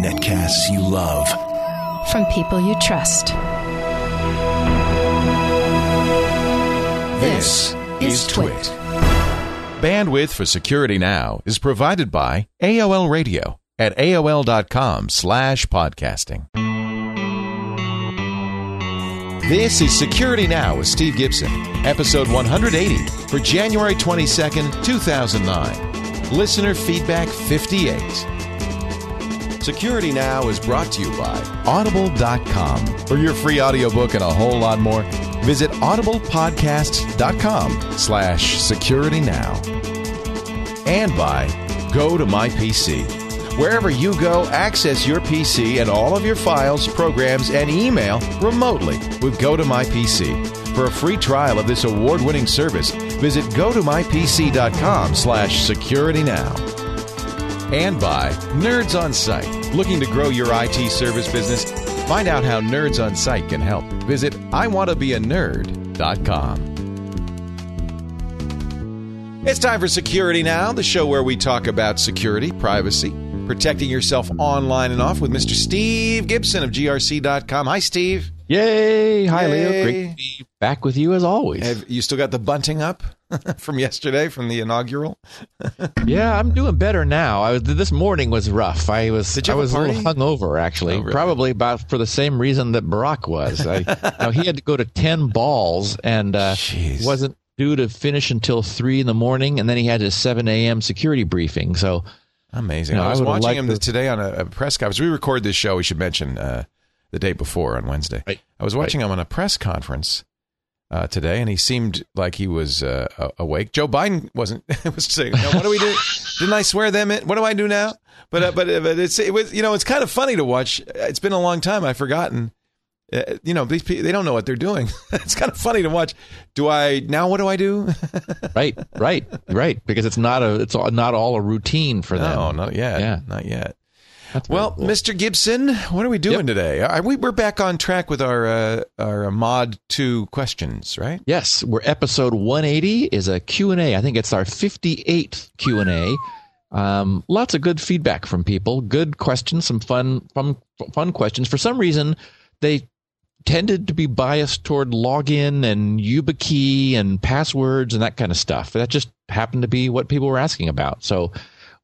Netcasts you love. From people you trust. This is Twit. Bandwidth for Security Now is provided by AOL Radio at AOL.com slash podcasting. This is Security Now with Steve Gibson, episode 180 for January 22nd, 2009. Listener feedback 58. Security Now is brought to you by Audible.com. For your free audiobook and a whole lot more, visit audiblepodcasts.com slash security now. And by Go to My PC. Wherever you go, access your PC and all of your files, programs, and email remotely with Go to My PC. For a free trial of this award-winning service, visit gotomypc.com slash security now and by Nerds on Site. Looking to grow your IT service business? Find out how Nerds on Site can help. Visit iwantobeanerd.com. It's time for Security Now, the show where we talk about security, privacy, protecting yourself online and off with Mr. Steve Gibson of grc.com. Hi, Steve. Yay! Hi, Yay. Leo. Great to be back with you as always. Have you still got the bunting up from yesterday from the inaugural? yeah, I'm doing better now. I was this morning was rough. I was Did you I a was a, little hungover actually, Oh, really? probably about for the same reason that Barack was. I, now, he had to go to ten balls and uh, wasn't due to finish until three in the morning, and then he had his seven a.m. security briefing. So Amazing. No, I I was would've watching him to- today on a, a press conference. We record this show. We should mention uh, the day before on Wednesday. Right. I was watching him on a press conference uh, today, and he seemed like he was uh, awake. Joe Biden wasn't. was saying, "Now, "What do we do? Didn't I swear them in? What do I do now?" But uh, but but it's it was you know it's kind of funny to watch. It's been a long time. I've forgotten. Uh, you know these people, they don't know what they're doing. it's kind of funny to watch. Do I now? What do I do? right, right, right, because it's not a it's not all a routine for them. no, not yet. Yeah. not yet. That's Well, cool. Mr. Gibson, what are we doing Yep. today? Are we we're back on track with our uh, our mod 2 questions, right? Yes, we're episode 180 is a Q&A. I think it's our 58th Q&A. Um, lots of good feedback from people. Good questions, some fun fun fun questions. For some reason, they tended to be biased toward login and YubiKey and passwords and that kind of stuff. That just happened to be what people were asking about. So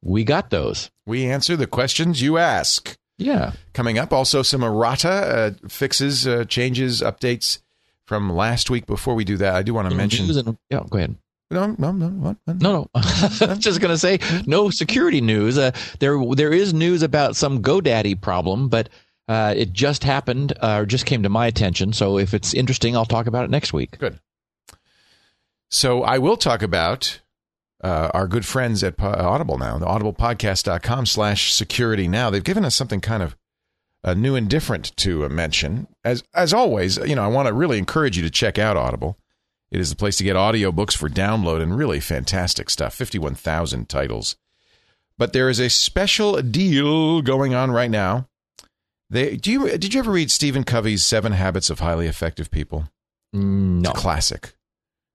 we got those. We answer the questions you ask. Yeah. Coming up also some errata uh, fixes, uh, changes, updates from last week before we do that. I do want to mention and, yeah, go ahead. No, no, no, what? No, no. I was just going to say no security news. Uh, there, there is news about some GoDaddy problem, but uh, it just happened uh, or just came to my attention. So if it's interesting, I'll talk about it next week. Good. So I will talk about uh, our good friends at Po- Audible now, the audiblepodcast.com slash security now. They've given us something kind of uh, new and different to uh, mention. As as always, you know, I want to really encourage you to check out Audible. It is the place to get audiobooks for download and really fantastic stuff. 51,000 titles. But there is a special deal going on right now. They do you did you ever read Stephen Covey's 7 Habits of Highly Effective People? Mm, No. It's a classic.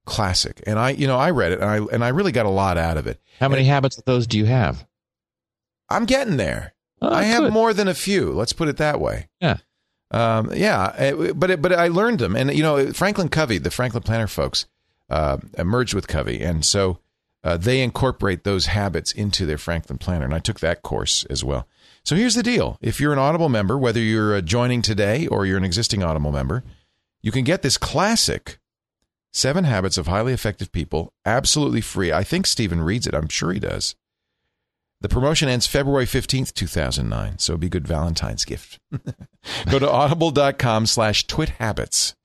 Classic. And I, you know, I read it and I and I really got a lot out of it. How many habits of those do you have? I'm getting there. Oh, I have good. more than a few. Let's put it that way. Yeah. Um, yeah, it- but it, but I learned them, and you know, Franklin Covey, the Franklin Planner folks, uh, merged with Covey, and so uh, they incorporate those habits into their Franklin Planner, and I took that course as well. So here's the deal: if you're an Audible member, whether you're uh, joining today or you're an existing Audible member, you can get this classic Seven Habits of Highly Effective People absolutely free. I think Stephen reads it. I'm sure he does. The promotion ends February 15th, 2009. So it'd be good Valentine's gift. Go to audible.com slash twit habits,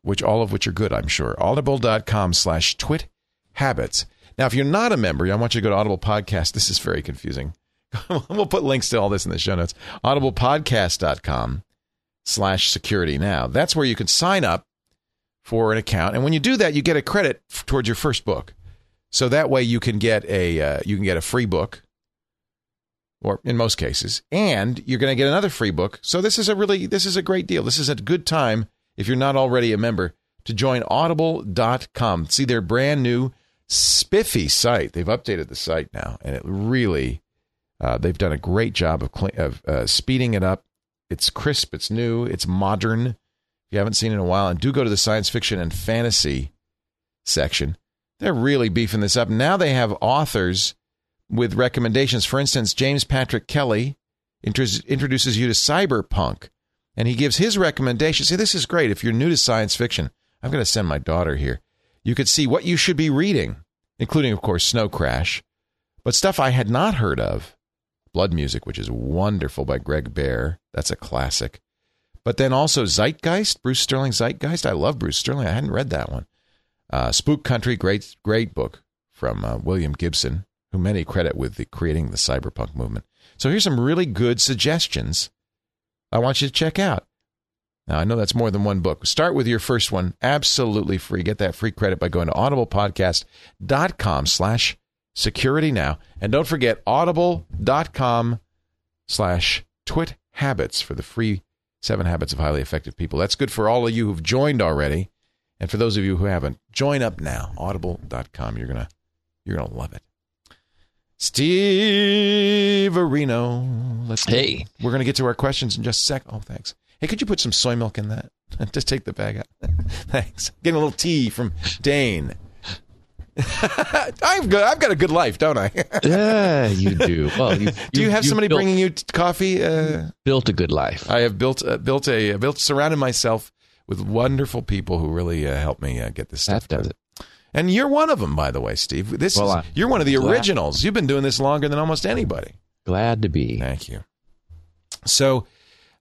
which all of which are good, I'm sure. Audible.com slash twit habits. Now, if you're not a member, I want you to go to Audible Podcast. This is very confusing. we'll put links to all this in the show notes. Audiblepodcast.com slash security now. That's where you can sign up for an account. And when you do that, you get a credit f- towards your first book. So that way you can get a uh, you can get a free book, or in most cases, and you're going to get another free book. So this is a really this is a great deal. This is a good time if you're not already a member to join Audible.com. See their brand new spiffy site. They've updated the site now, and it really Uh, they've done a great job of, cl- of uh, speeding it up. It's crisp, it's new, it's modern. If you haven't seen in a while, and do go to the science fiction and fantasy section. They're really beefing this up. Now they have authors with recommendations. For instance, James Patrick Kelly introduces you to cyberpunk, and he gives his recommendations. See, this is great. If you're new to science fiction, I'm going to send my daughter here. You could see what you should be reading, including, of course, Snow Crash, but stuff I had not heard of. Blood Music, which is wonderful by Greg Bear. That's a classic. But then also Zeitgeist, Bruce Sterling Zeitgeist. I love Bruce Sterling. I hadn't read that one. Uh, Spook Country, great, great book from uh, William Gibson, who many credit with the creating the cyberpunk movement. So here's some really good suggestions I want you to check out. Now, I know that's more than one book. Start with your first one, absolutely free. Get that free credit by going to audiblepodcast.com slash security now. And don't forget audible.com slash twit habits for the free seven habits of highly effective people. That's good for all of you who've joined already. And for those of you who haven't, join up now. Audible.com. You're gonna you're gonna love it. Steve Areno. Let's hey. We're gonna get to our questions in just a sec. Oh, thanks. Hey, could you put some soy milk in that? just take the bag out. thanks. Getting a little tea from Dane. I've got I've got a good life, don't I? yeah, you do. Well, you, do you have you somebody built, bringing you t- coffee? Uh, built a good life. I have built uh, built a built surrounded myself with wonderful people who really uh, help me uh, get this stuff. That does done. it. And you're one of them, by the way, Steve. This well, is, you're one of the glad. originals. You've been doing this longer than almost anybody. Glad to be. Thank you. So,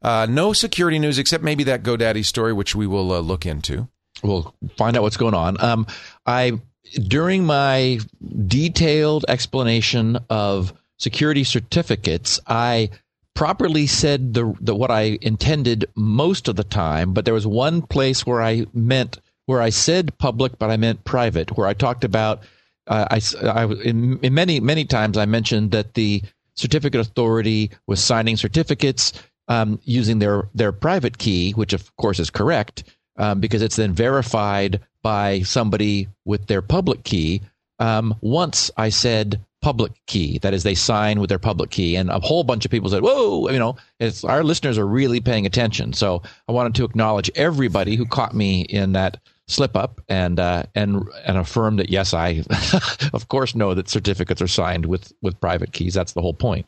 uh, no security news except maybe that GoDaddy story, which we will uh, look into. We'll find out what's going on. Um, I during my detailed explanation of security certificates, I properly said the, the what I intended most of the time, but there was one place where I meant where I said public, but I meant private, where I talked about. Uh, I, I in, in many many times I mentioned that the certificate authority was signing certificates um, using their their private key, which of course is correct um, because it's then verified by somebody with their public key. Um, once I said public key, that is, they sign with their public key, and a whole bunch of people said, "Whoa!" You know, it's our listeners are really paying attention. So I wanted to acknowledge everybody who caught me in that slip up and uh, and and affirm that yes, I of course know that certificates are signed with with private keys. That's the whole point.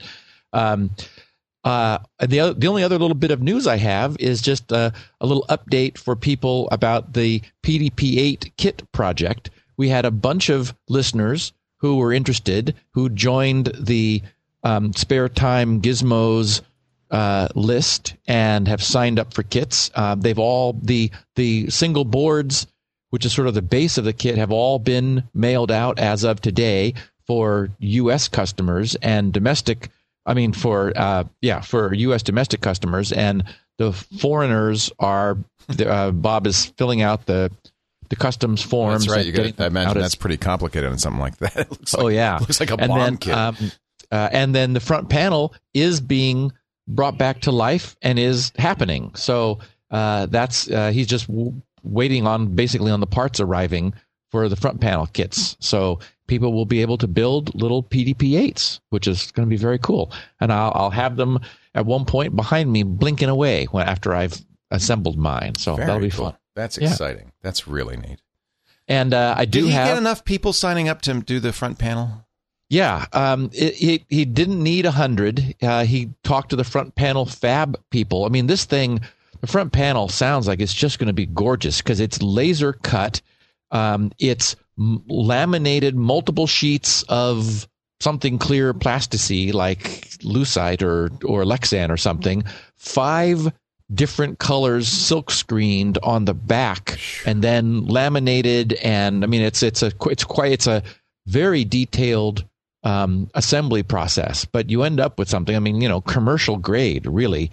Um, uh, the the only other little bit of news I have is just uh, a little update for people about the PDP-8 kit project. We had a bunch of listeners who were interested who joined the um, spare time gizmos uh, list and have signed up for kits. Uh, they've all the the single boards, which is sort of the base of the kit, have all been mailed out as of today for U.S. customers and domestic I mean, for uh, yeah, for U.S. domestic customers, and the foreigners are. Uh, Bob is filling out the the customs forms. That's right. You got, I imagine that's pretty complicated on something like that. It looks like, oh yeah, looks like a and bomb then, kit. Um, uh, and then the front panel is being brought back to life and is happening. So uh, that's uh, he's just w- waiting on basically on the parts arriving for the front panel kits. So people will be able to build little PDP-8s, which is going to be very cool. And I'll, I'll have them at one point behind me blinking away when, after I've assembled mine. So Very that'll be cool. fun. That's Yeah. exciting. That's really neat. And uh, I do Did he have get enough people signing up to do the front panel? Yeah, um, it, he he didn't need a hundred. Uh, he talked to the front panel fab people. I mean, this thing, the front panel sounds like it's just going to be gorgeous because it's laser cut. Um, it's laminated multiple sheets of something clear plasticine like lucite or or lexan or something. Five different colors silk screened on the back and then laminated and I mean it's it's a it's quite it's a very detailed um, assembly process, but you end up with something. I mean, you know, commercial grade, really.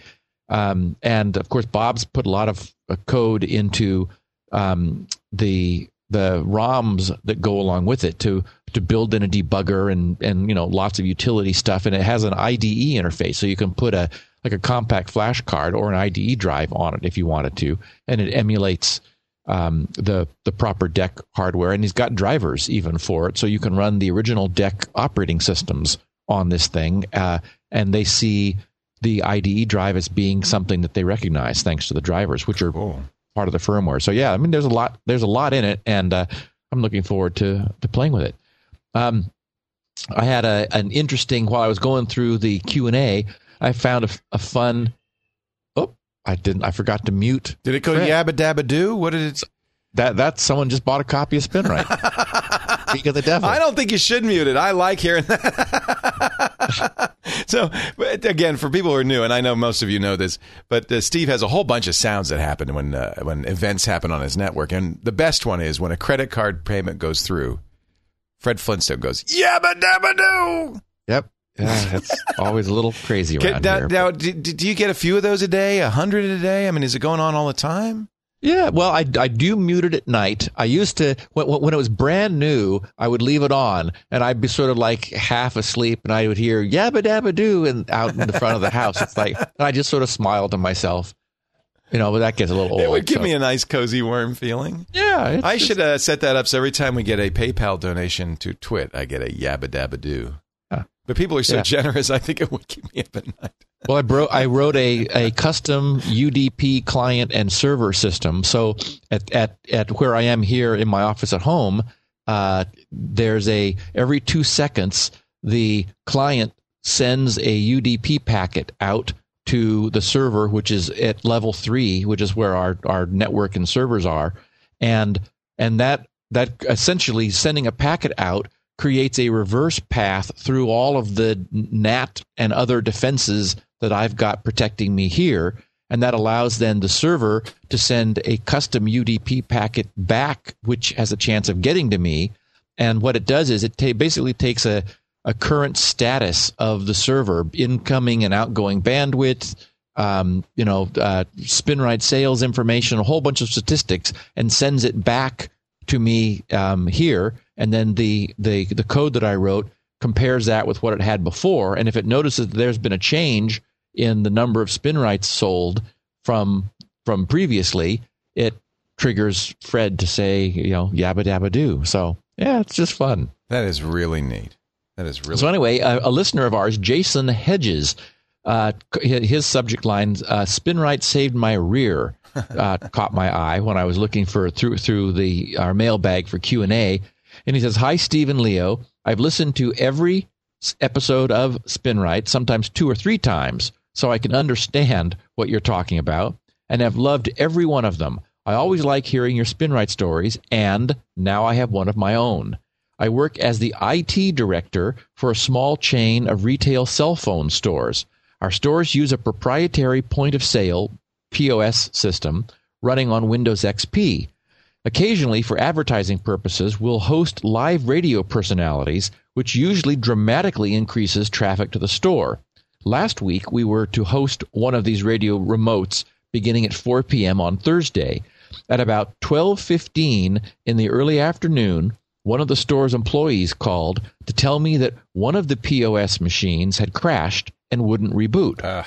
Um, and of course, Bob's put a lot of uh, code into um, the the ROMs that go along with it to to build in a debugger and and you know lots of utility stuff. And it has an IDE interface, so you can put a like a compact flash card or an IDE drive on it if you wanted to, and it emulates um, the the proper DEC hardware, and he's got drivers even for it, so you can run the original DEC operating systems on this thing, uh, and they see the IDE drive as being something that they recognize thanks to the drivers, which are Cool. Part of the firmware. So yeah, I mean, there's a lot there's a lot in it, and uh, I'm looking forward to to playing with it. Um, I had a an interesting while I was going through the Q and A. I found a, a fun. Oh, I didn't. I forgot to mute. Did it go Fred. yabba dabba do? What did it? That that someone just bought a copy of SpinRite. Speak of the devil. I don't think you should mute it. I like hearing that. so, but again, for people who are new, and I know most of you know this, but uh, Steve has a whole bunch of sounds that happen when uh, when events happen on his network, and the best one is when a credit card payment goes through. Fred Flintstone goes yabba dabba do. Yep. Yeah, it's always a little crazy around now, here. now, do, do you get a few of those a day? A hundred a day? I mean, is it going on all the time? Yeah, well, I, I do mute it at night. I used to when when it was brand new, I would leave it on, and I'd be sort of like half asleep, and I would hear yabba dabba doo, and out in the front of the house. It's like, and I just sort of smiled to myself, you know. But that gets a little old. It would give so- me a nice cozy worm feeling. yeah. I just- should uh, set that up so every time we get a PayPal donation to Twit, I get a yabba dabba doo. Huh. But people are so Yeah. generous, I think it would keep me up at night. Well, I, bro- I wrote a, a custom UDP client and server system. So at, at, at where I am here in my office at home, uh, there's a every two seconds the client sends a UDP packet out to the server, which is at level three, which is where our, our network and servers are, and and that that essentially sending a packet out creates a reverse path through all of the NAT and other defenses that I've got protecting me here. And that allows then the server to send a custom UDP packet back, which has a chance of getting to me. And what it does is it ta- basically takes a, a current status of the server, incoming and outgoing bandwidth, um, you know, uh, SpinRite sales information, a whole bunch of statistics, and sends it back to me um, here. And then the, the the code that I wrote compares that with what it had before. And if it notices that there's been a change in the number of SpinRites sold from from previously, it triggers Fred to say, you know, yabba dabba do. So yeah, it's just fun. That is really neat. That is really So anyway, a, a listener of ours, Jason Hedges, uh, his subject line, uh, "SpinRite saved my rear," uh, caught my eye when I was looking for through through the our mailbag for Q and A, and he says, "Hi, Stephen Leo. I've listened to every episode of SpinRite, sometimes two or three times, so I can understand what you're talking about, and have loved every one of them. I always like hearing your SpinRite stories, and now I have one of my own." I work as the IT director for a small chain of retail cell phone stores. Our stores use a proprietary point of sale POS system running on Windows XP. Occasionally, for advertising purposes, we'll host live radio personalities, which usually dramatically increases traffic to the store. Last week, we were to host one of these radio remotes beginning at 4 p.m. on Thursday. At about 12:15 in the early afternoon, one of the store's employees called to tell me that one of the POS machines had crashed and wouldn't reboot. Ugh.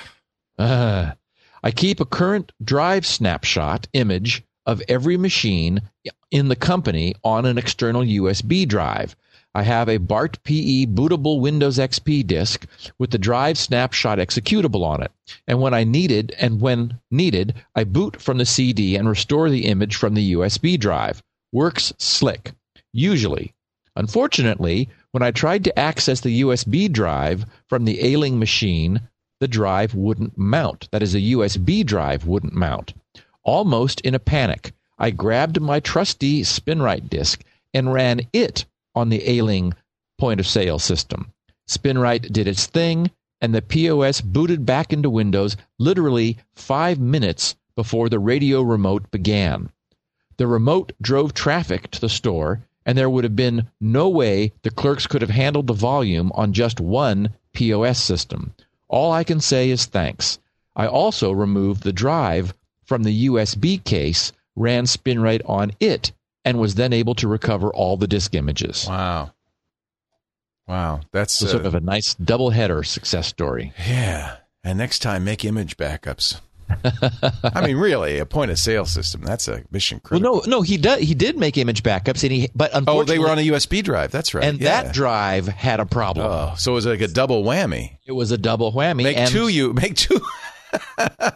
Ah. I keep a current drive snapshot image of every machine in the company on an external USB drive. I have a BART PE bootable Windows XP disk with the drive snapshot executable on it. And when I needed and when needed, I boot from the CD and restore the image from the USB drive. Works slick. Usually. Unfortunately, when I tried to access the USB drive from the ailing machine, the drive wouldn't mount. That is, the USB drive wouldn't mount. Almost in a panic, I grabbed my trusty SpinRite disk and ran it on the ailing point of sale system. SpinRite did its thing, and the POS booted back into Windows literally five minutes before the radio remote began. The remote drove traffic to the store, and there would have been no way the clerks could have handled the volume on just one POS system. All I can say is thanks. I also removed the drive from the USB case, ran SpinRite on it, and was then able to recover all the disk images. Wow. Wow. That's So uh, sort of a nice double header success story. yeah. And next time, make image backups. I mean, really, a point of sale system. That's a mission Well, no, no, he did. He did make image backups, and he. But unfortunately, Oh, they were on a USB drive. That's right. and yeah. that drive had a problem. Oh, so it was like a double whammy. it was a double whammy. Make two you make two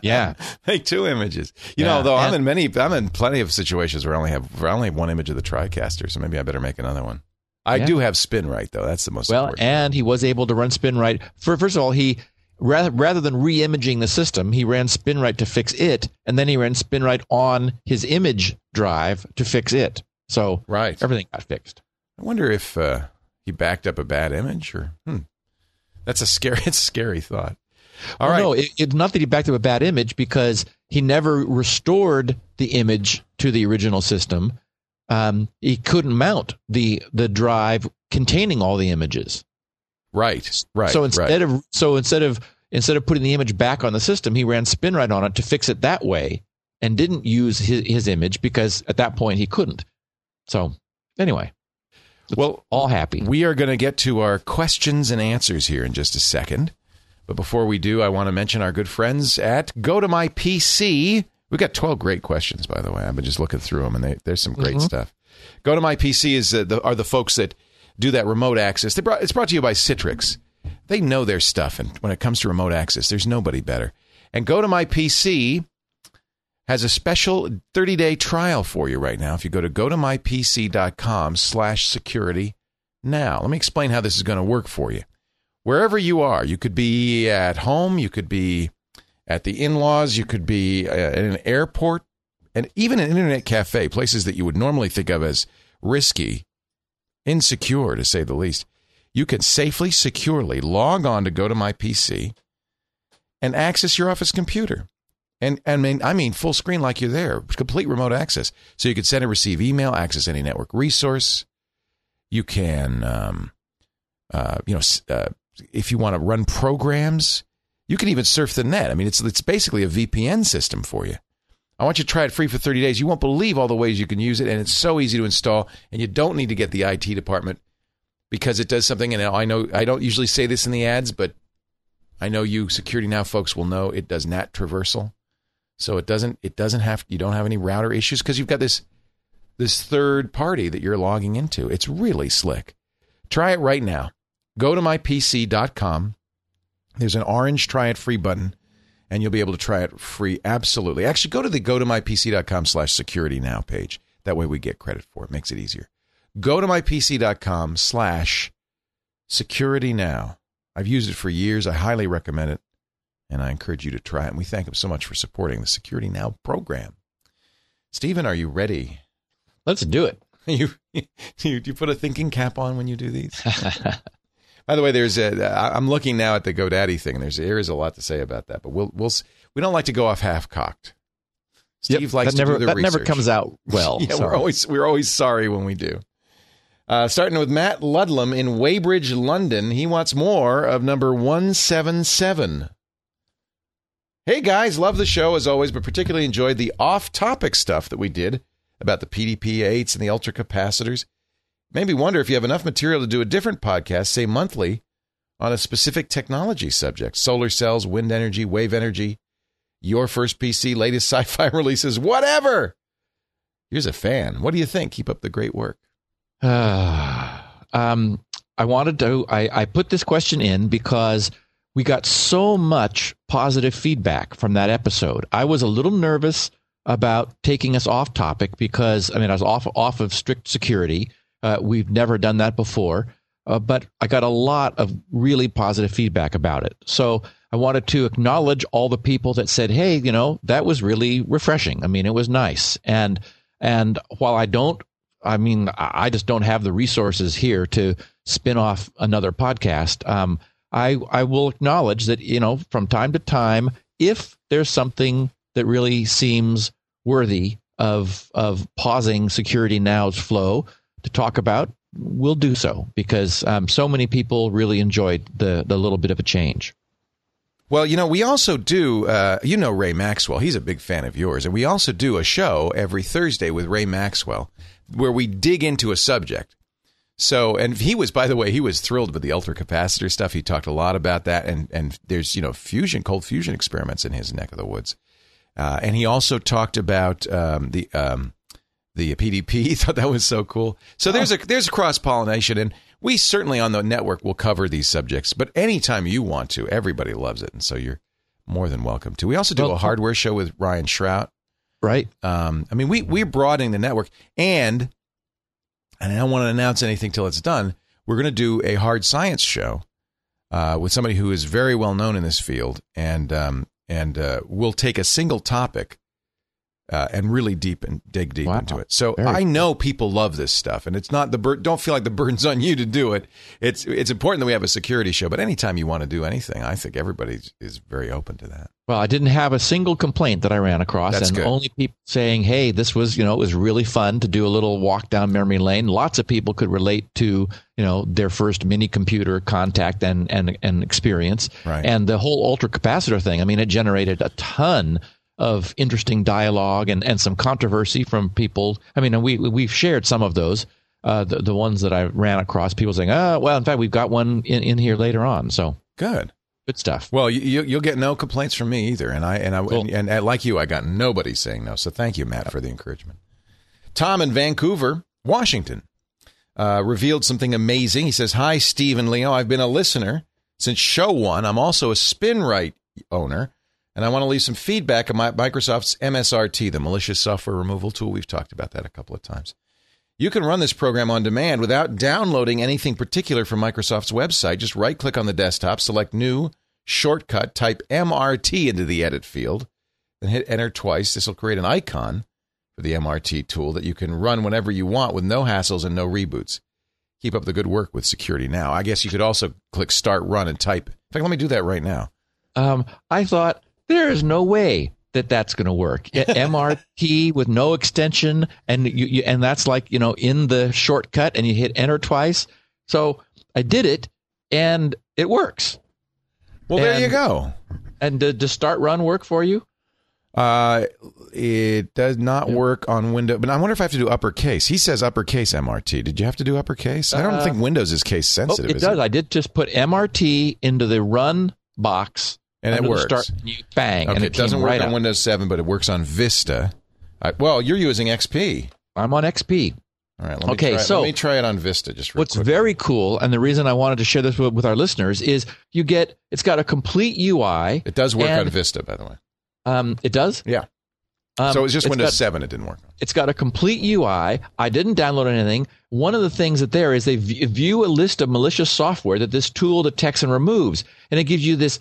Yeah, make two images. You Yeah, know, though I'm in many I'm in plenty of situations where I only have where I only have one image of the TriCaster, so maybe I better make another one. I Yeah. do have SpinRite though. That's the most well, important. and he was able to run SpinRite. For first of all, he rather rather than re-imaging the system, he ran SpinRite to fix it, and then he ran SpinRite on his image drive to fix it. So right. everything got fixed. I wonder if uh, he backed up a bad image or hmm. That's a scary it's a scary thought. All Well, right. No, it, it, not that he backed up a bad image because he never restored the image to the original system. Um, he couldn't mount the the drive containing all the images. Right. Right. so right. instead of so instead of instead of putting the image back on the system, he ran SpinRite on it to fix it that way, and didn't use his, his image because at that point he couldn't. So anyway, well, all happy. We are going to get to our questions and answers here in just a second. But before we do, I want to mention our good friends at Go to My PC. We've got 12 great questions, by the way. I've been just looking through them, and they, there's some great stuff. Go to My PC is uh, the, are the folks that do that remote access. They brought, it's brought to you by Citrix. They know their stuff, and when it comes to remote access, there's nobody better. And Go to My PC has a special 30-day trial for you right now. If you go to gotomypc.com slash security now, let me explain how this is going to work for you. Wherever you are, you could be at home, you could be at the in-laws, you could be uh, at an airport, and even an internet cafe, places that you would normally think of as risky, insecure to say the least. You can safely, securely log on to go to my PC and access your office computer. And, and I mean, I mean full screen like you're there, complete remote access. So you can send and receive email, access any network resource. You can, um, uh, you know, uh, if you want to run programs, you can even surf the net. I mean, it's it's basically a VPN system for you. I want you to try it free for 30 days. You won't believe all the ways you can use it, and it's so easy to install. And you don't need to get the IT department because it does something. And I know I don't usually say this in the ads, but I know you Security Now folks will know it does NAT traversal, so it doesn't it doesn't have you don't have any router issues because you've got this this third party that you're logging into. It's really slick. Try it right now. Go to mypc.com. There's an orange try it free button, and you'll be able to try it free. Absolutely. Actually, go to the go to mypc.com slash security now page. That way we get credit for it. Makes it easier. Go to mypc.com slash security now. I've used it for years. I highly recommend it, and I encourage you to try it. And we thank them so much for supporting the Security Now program. Stephen, are you ready? Let's do it. You you, you put a thinking cap on when you do these. By the way, there's a. I'm looking now at the GoDaddy thing. There's there is a lot to say about that, but we'll we'll we don't like to go off half cocked. Steve Yep, likes that never to do the that never comes out well. yeah, sorry. we're always we're always sorry when we do. Uh, starting with Matt Ludlam in Weybridge, London. He wants more of number one seven seven. Hey guys, love the show as always, but particularly enjoyed the off-topic stuff that we did about the PDP-8s and the ultracapacitors. Made me wonder if you have enough material to do a different podcast, say monthly, on a specific technology subject: solar cells, wind energy, wave energy, your first PC, latest sci-fi releases, whatever. Here's a fan. What do you think? Keep up the great work. um, I wanted to. I, I put this question in because we got so much positive feedback from that episode. I was a little nervous about taking us off topic because I mean I was off off of strict security. Uh, we've never done that before, uh, but I got a lot of really positive feedback about it. So I wanted to acknowledge all the people that said, "Hey, you know, that was really refreshing. I mean, it was nice." And and while I don't I mean, I just don't have the resources here to spin off another podcast. Um, I I will acknowledge that you know from time to time, if there's something that really seems worthy of of pausing Security Now's flow to talk about, we'll do so because um, so many people really enjoyed the the little bit of a change. Well, you know, we also do, uh, you know, Ray Maxwell. He's a big fan of yours. And we also do a show every Thursday with Ray Maxwell where we dig into a subject. So, and he was, by the way, he was thrilled with the ultra capacitor stuff. He talked a lot about that. And, and there's, you know, fusion, cold fusion experiments in his neck of the woods. Uh, and he also talked about um, the um, the PDP. Thought that was so cool. So there's a there's a cross pollination, and we certainly on the network will cover these subjects. But anytime you want to, everybody loves it, and so you're more than welcome to. We also do Well, a hardware show with Ryan Shrout. Right. Um, I mean, we we're broadening the network, and and I don't want to announce anything till it's done. We're going to do a hard science show uh, with somebody who is very well known in this field, and um, and uh, we'll take a single topic uh, and really deep and dig deep Wow. into it. So Very I know people love this stuff, and it's not the bur- don't feel like the burden's on you to do it. It's it's important that we have a security show, but anytime you want to do anything, I think everybody is very open to that. Well, I didn't have a single complaint that I ran across, That's and good. only people saying, "Hey, this was you know it was really fun to do a little walk down memory lane." Lots of people could relate to you know their first mini computer contact and and and experience, Right. and the whole ultra capacitor thing. I mean, it generated a ton of interesting dialogue and and some controversy from people. I mean, we we've shared some of those. Uh, the, the ones that I ran across, people saying, "Oh, well, in fact, we've got one in, in here later on." So Good. good stuff. Well, you, you, you'll get no complaints from me either, and I and I Cool. and, and, and like you, I got nobody saying no. So thank you, Matt, for the encouragement. Tom in Vancouver, Washington, uh, revealed something amazing. He says, "Hi, Steve and Leo. I've been a listener since show one. I'm also a SpinRite owner, and I want to leave some feedback on Microsoft's MSRT, the malicious software removal tool. We've talked about that a couple of times." You can run this program on demand without downloading anything particular from Microsoft's website. Just right click on the desktop, select New, Shortcut, type MRT into the edit field, then hit enter twice. This will create an icon for the MRT tool that you can run whenever you want with no hassles and no reboots. Keep up the good work with security now. I guess you could also click Start Run and type. In fact, let me do that right now. um, I thought there is no way that that's going to work. MRT with no extension, and you, you and that's like you know in the shortcut, and you hit enter twice. So I did it, and it works. Well, there you go. And did the start run work for you? Uh, it does not work on Windows, but I wonder if I have to do uppercase. He says uppercase MRT. Did you have to do uppercase? I don't Uh, think Windows is case Oh, sensitive. it is does. I did just put MRT into the run box, And it works. Start, bang, Okay, and it, it, doesn't work right on up. Windows 7, but it works on Vista. I, well, you're using XP. I'm on XP. All right. Let me Okay, try, so- let me try it on Vista. Just real What's very cool, and the reason I wanted to share this with, with our listeners is you get it's got a complete UI. It does work on Vista, by the way. Um, it does. Yeah. Um, so was just Windows got- 7 it didn't work. It's got a complete UI. I didn't download anything. One of the things that there is they view a list of malicious software that this tool detects and removes, and it gives you this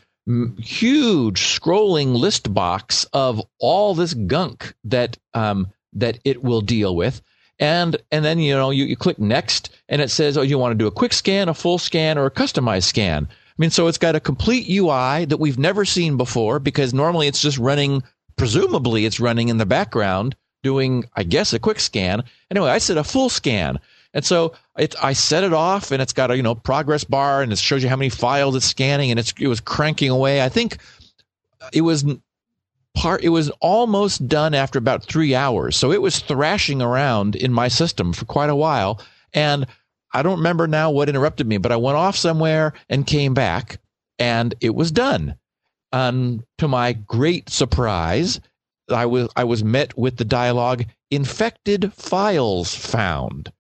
huge scrolling list box of all this gunk that um, that it will deal with. And and then you know you, you click next, and it says, oh, you want to do a quick scan, a full scan, or a customized scan. I mean, so it's got a complete UI that we've never seen before because normally it's just running presumably it's running in the background doing, I guess, a quick scan. Anyway, I said a full scan. And so it, I set it off and it's got a, you know, progress bar and it shows you how many files it's scanning and it's, it was cranking away. I think it was part, it was almost done after about three hours. So it was thrashing around in my system for quite a while. And I don't remember now what interrupted me, but I went off somewhere and came back and it was done. And to my great surprise, I was I was met with the dialogue infected files found.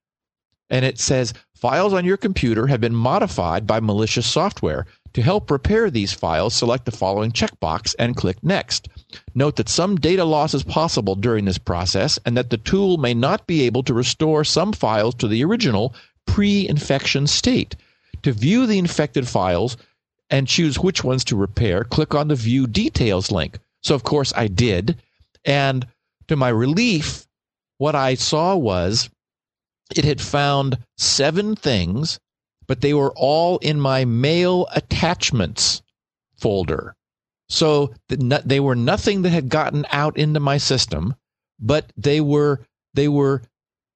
And it says files on your computer have been modified by malicious software. To help repair these files, select the following checkbox and click next. Note that some data loss is possible during this process and that the tool may not be able to restore some files to the original pre-infection state. To view the infected files, and choose which ones to repair, click on the view details link. So, of course, I did. And to my relief, what I saw was it had found seven things, but they were all in my mail attachments folder. So they were nothing that had gotten out into my system, but they were they were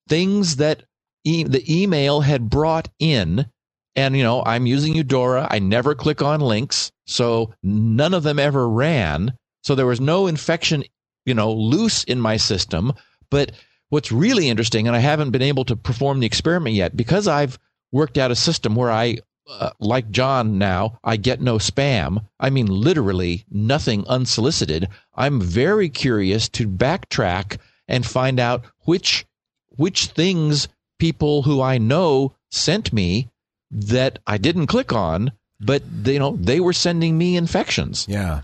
things that e- the email had brought in. And you know i'm using eudora. I never click on links. So none of them ever ran. So there was no infection you know loose in my system. But what's really interesting and i haven't been able to perform the experiment yet because i've worked out a system where i uh, like John now, I get no spam. I mean, literally nothing unsolicited. I'm very curious to backtrack and find out which which things people who I know sent me that I didn't click on, but they, you know they were sending me infections. Yeah.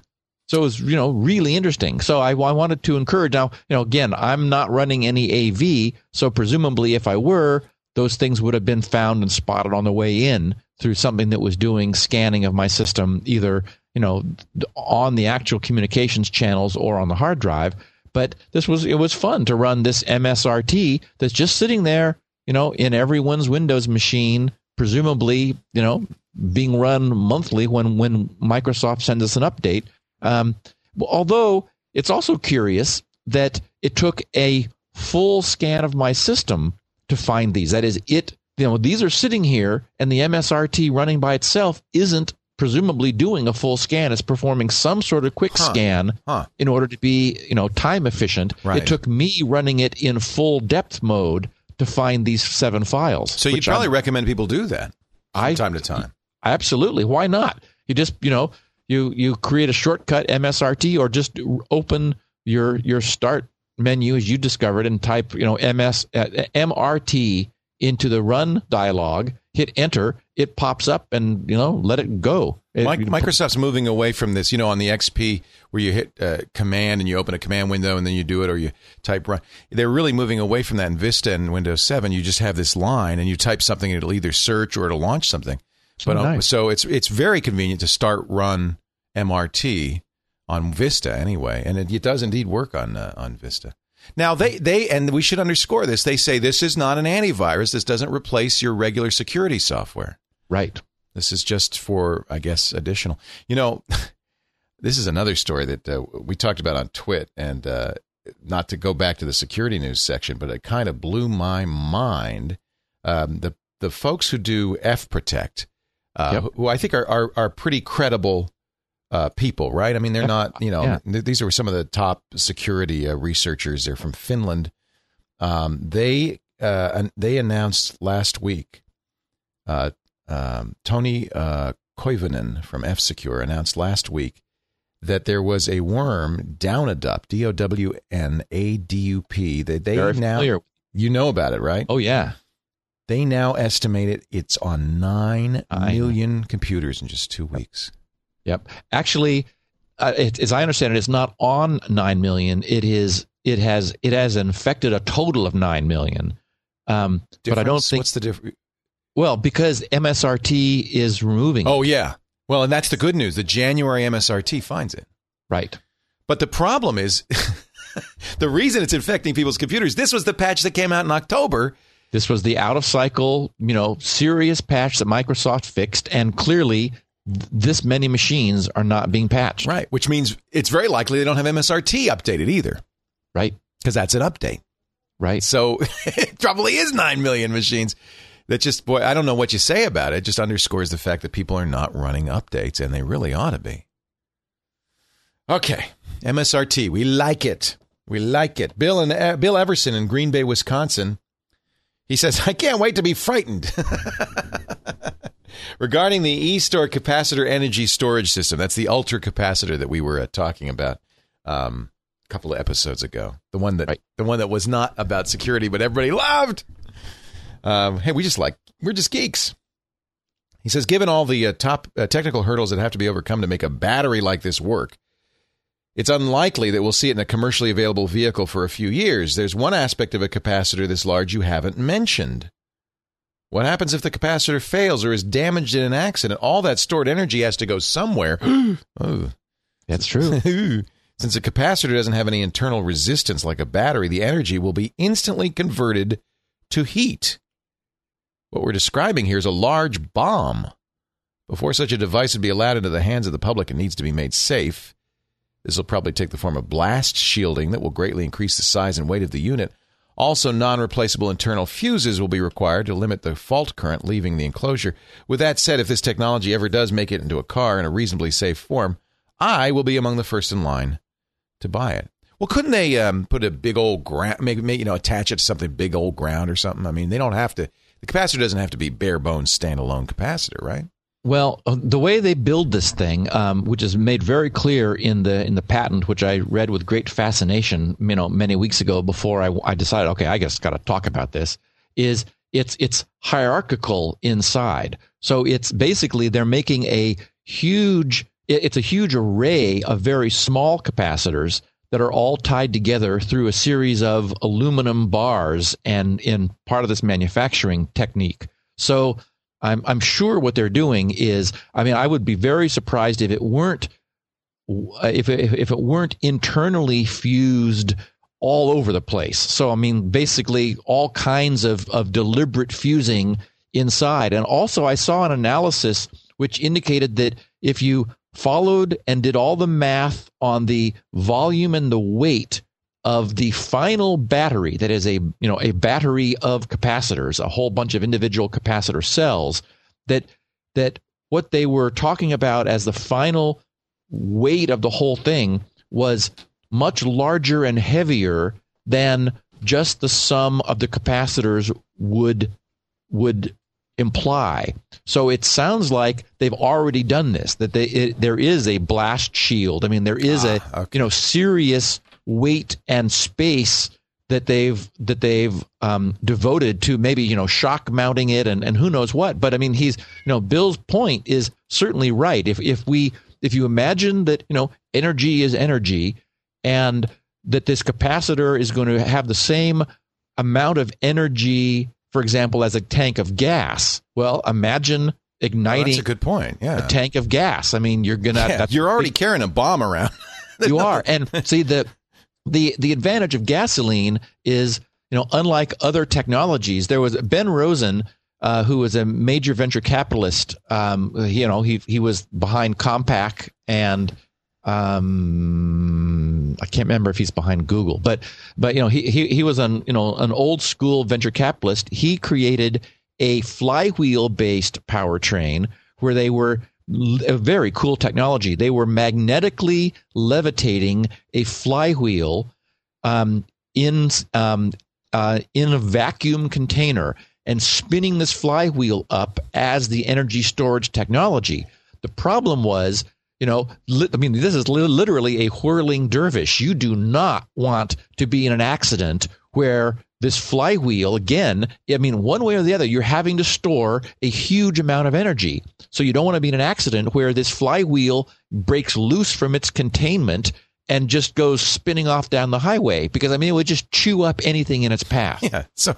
So it was, you know, really interesting. So I, I, wanted to encourage. Now, you know, again, I'm not running any AV, so presumably, if I were, those things would have been found and spotted on the way in through something that was doing scanning of my system, either you know on the actual communications channels or on the hard drive. But this was it was fun to run this MSRT that's just sitting there, you know, in everyone's Windows machine, presumably, you know, being run monthly when when Microsoft sends us an update. Um, although it's also curious that it took a full scan of my system to find these. That is, it you know these are sitting here, and the MSRT running by itself isn't presumably doing a full scan. It's performing some sort of quick Huh. scan Huh. in order to be you know time efficient. Right. It took me running it in full depth mode to find these seven files. So you probably I'm- recommend people do that from I- time to time. Absolutely. Why not? You just, you know, you you create a shortcut MSRT or just open your your start menu as you discovered and type, you know, MS uh, MRT into the run dialog, hit enter, it pops up and, you know, let it go. It- Mi- Microsoft's moving away from this, you know, on the XP where you hit uh, command and you open a command window and then you do it or you type run. They're really moving away from that in Vista and Windows 7. You just have this line and you type something and it'll either search or it'll launch something. But uh, nice. so it's it's very convenient to start run MRT on Vista anyway, and it, it does indeed work on uh, on Vista. Now they they and we should underscore this. They say this is not an antivirus. This doesn't replace your regular security software. right. This is just for, I guess, additional. You know, this is another story that uh, we talked about on Twit, and uh, not to go back to the security news section, but it kind of blew my mind. Um, the the folks who do F Protect, uh, Yep. who- I think are are, are pretty credible uh, people, right? I mean, they're F- not, you know, yeah. th- these are some of the top security uh, researchers. They're from Finland. Um, they uh, they announced last week. Uh, um, Tony uh, Koivunen from F Secure announced last week that there was a worm Downadup, D O W N A D U P. That they now familiar. you know about it, right? Oh yeah. They now estimate it it's on nine Nine. million computers in just two weeks. Yep. Actually, uh, it, as I understand it, it's not on nine million. It is. It has. It has infected a total of nine million. Um, but I don't think. what's the difference. Well, because MSRT is removing. it. Oh yeah, well, and that's the good news. The January MSRT finds it. right. But the problem is, the reason it's infecting people's computers. This was the patch that came out in October. This was the out of cycle, you know, serious patch that Microsoft fixed, and clearly, this many machines are not being patched. Right, which means it's very likely they don't have MSRT updated either, Right. because that's an update. Right. So it probably is 9 million machines. That just, boy, I don't know what you say about it. It just underscores the fact that people are not running updates, and they really ought to be. Okay, MSRT, we like it. We like it. Bill and uh, Bill Everson in Green Bay, Wisconsin. He says, "I can't wait to be frightened." Regarding the EEStor capacitor energy storage system, that's the ultra capacitor that we were uh, talking about um, a couple of episodes ago. The one that Right. the one that was not about security, but everybody loved. Um, hey, we just like we're just geeks. He says, given all the uh, top uh, technical hurdles that have to be overcome to make a battery like this work, it's unlikely that we'll see it in a commercially available vehicle for a few years. There's one aspect of a capacitor this large you haven't mentioned. What happens if the capacitor fails or is damaged in an accident? All that stored energy has to go somewhere. oh. That's true. Since a capacitor doesn't have any internal resistance like a battery, the energy will be instantly converted to heat. What we're describing here is a large bomb. Before such a device would be allowed into the hands of the public, it needs to be made safe. This will probably take the form of blast shielding that will greatly increase the size and weight of the unit. Also, non replaceable internal fuses will be required to limit the fault current leaving the enclosure. With that said, if this technology ever does make it into a car in a reasonably safe form, I will be among the first in line to buy it. Well, couldn't they um, put a big old ground, maybe, you know, attach it to something big old ground or something? I mean, they don't have to. The capacitor doesn't have to be bare bones standalone capacitor, right? Well, uh, the way they build this thing, um, which is made very clear in the in the patent, which I read with great fascination, you know, many weeks ago before I, I decided, okay, I just got to talk about this, is it's it's hierarchical inside. So it's basically they're making a huge, it's a huge array of very small capacitors that are all tied together through a series of aluminum bars and in part of this manufacturing technique. So I'm, I'm sure what they're doing is, I mean, I would be very surprised if it weren't, if it, if it weren't internally fused all over the place. So, I mean, basically all kinds of, of deliberate fusing inside. And also I saw an analysis which indicated that if you followed and did all the math on the volume and the weight of the final battery that is a you know a battery of capacitors a whole bunch of individual capacitor cells that that what they were talking about as the final weight of the whole thing was much larger and heavier than just the sum of the capacitors would would imply. So it sounds like they've already done this. That they it, there is a blast shield. I mean, there is ah, a okay. you know serious weight and space that they've that they've um, devoted to maybe you know shock mounting it and and who knows what. But I mean, he's you know Bill's point is certainly right. If if we if you imagine that you know energy is energy and that this capacitor is going to have the same amount of energy for example, as a tank of gas. Well, imagine igniting. that's a good point. Yeah, a tank of gas. I mean, you're gonna. Yeah, you're already big, carrying a bomb around. you are, and see the the the advantage of gasoline is you know unlike other technologies. There was Ben Rosen. Uh, who was a major venture capitalist? Um, you know, he he was behind Compaq and um, I can't remember if he's behind Google, but but you know he he he was an you know an old school venture capitalist. He created a flywheel based powertrain where they were very cool technology. They were magnetically levitating a flywheel um, in um, uh, in a vacuum container and spinning this flywheel up as the energy storage technology. The problem was you know, li- I mean, this is li- literally a whirling dervish. You do not want to be in an accident where this flywheel, again, I mean, one way or the other, you're having to store a huge amount of energy. So you don't want to be in an accident where this flywheel breaks loose from its containment and just goes spinning off down the highway because I mean it would just chew up anything in its path. Yeah. So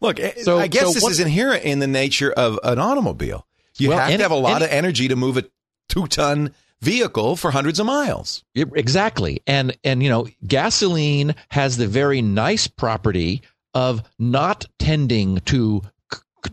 look, eh, so, I guess so this what, is inherent in the nature of an automobile. You well, have any, to have a lot any, of energy to move a two ton vehicle for hundreds of miles. Exactly. And and you know, gasoline has the very nice property of not tending to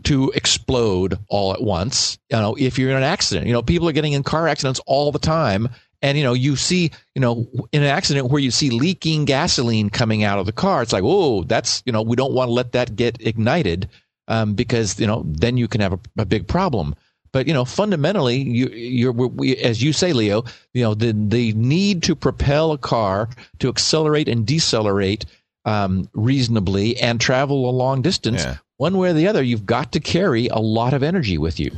to explode all at once. You know, if you're in an accident, you know, people are getting in car accidents all the time. And you know, you see, you know, in an accident where you see leaking gasoline coming out of the car, it's like, oh, that's you know, we don't want to let that get ignited um, because you know, then you can have a, a big problem. But you know, fundamentally, you, you're we, as you say, Leo. You know, the the need to propel a car to accelerate and decelerate um, reasonably and travel a long distance. Yeah. One way or the other, you've got to carry a lot of energy with you.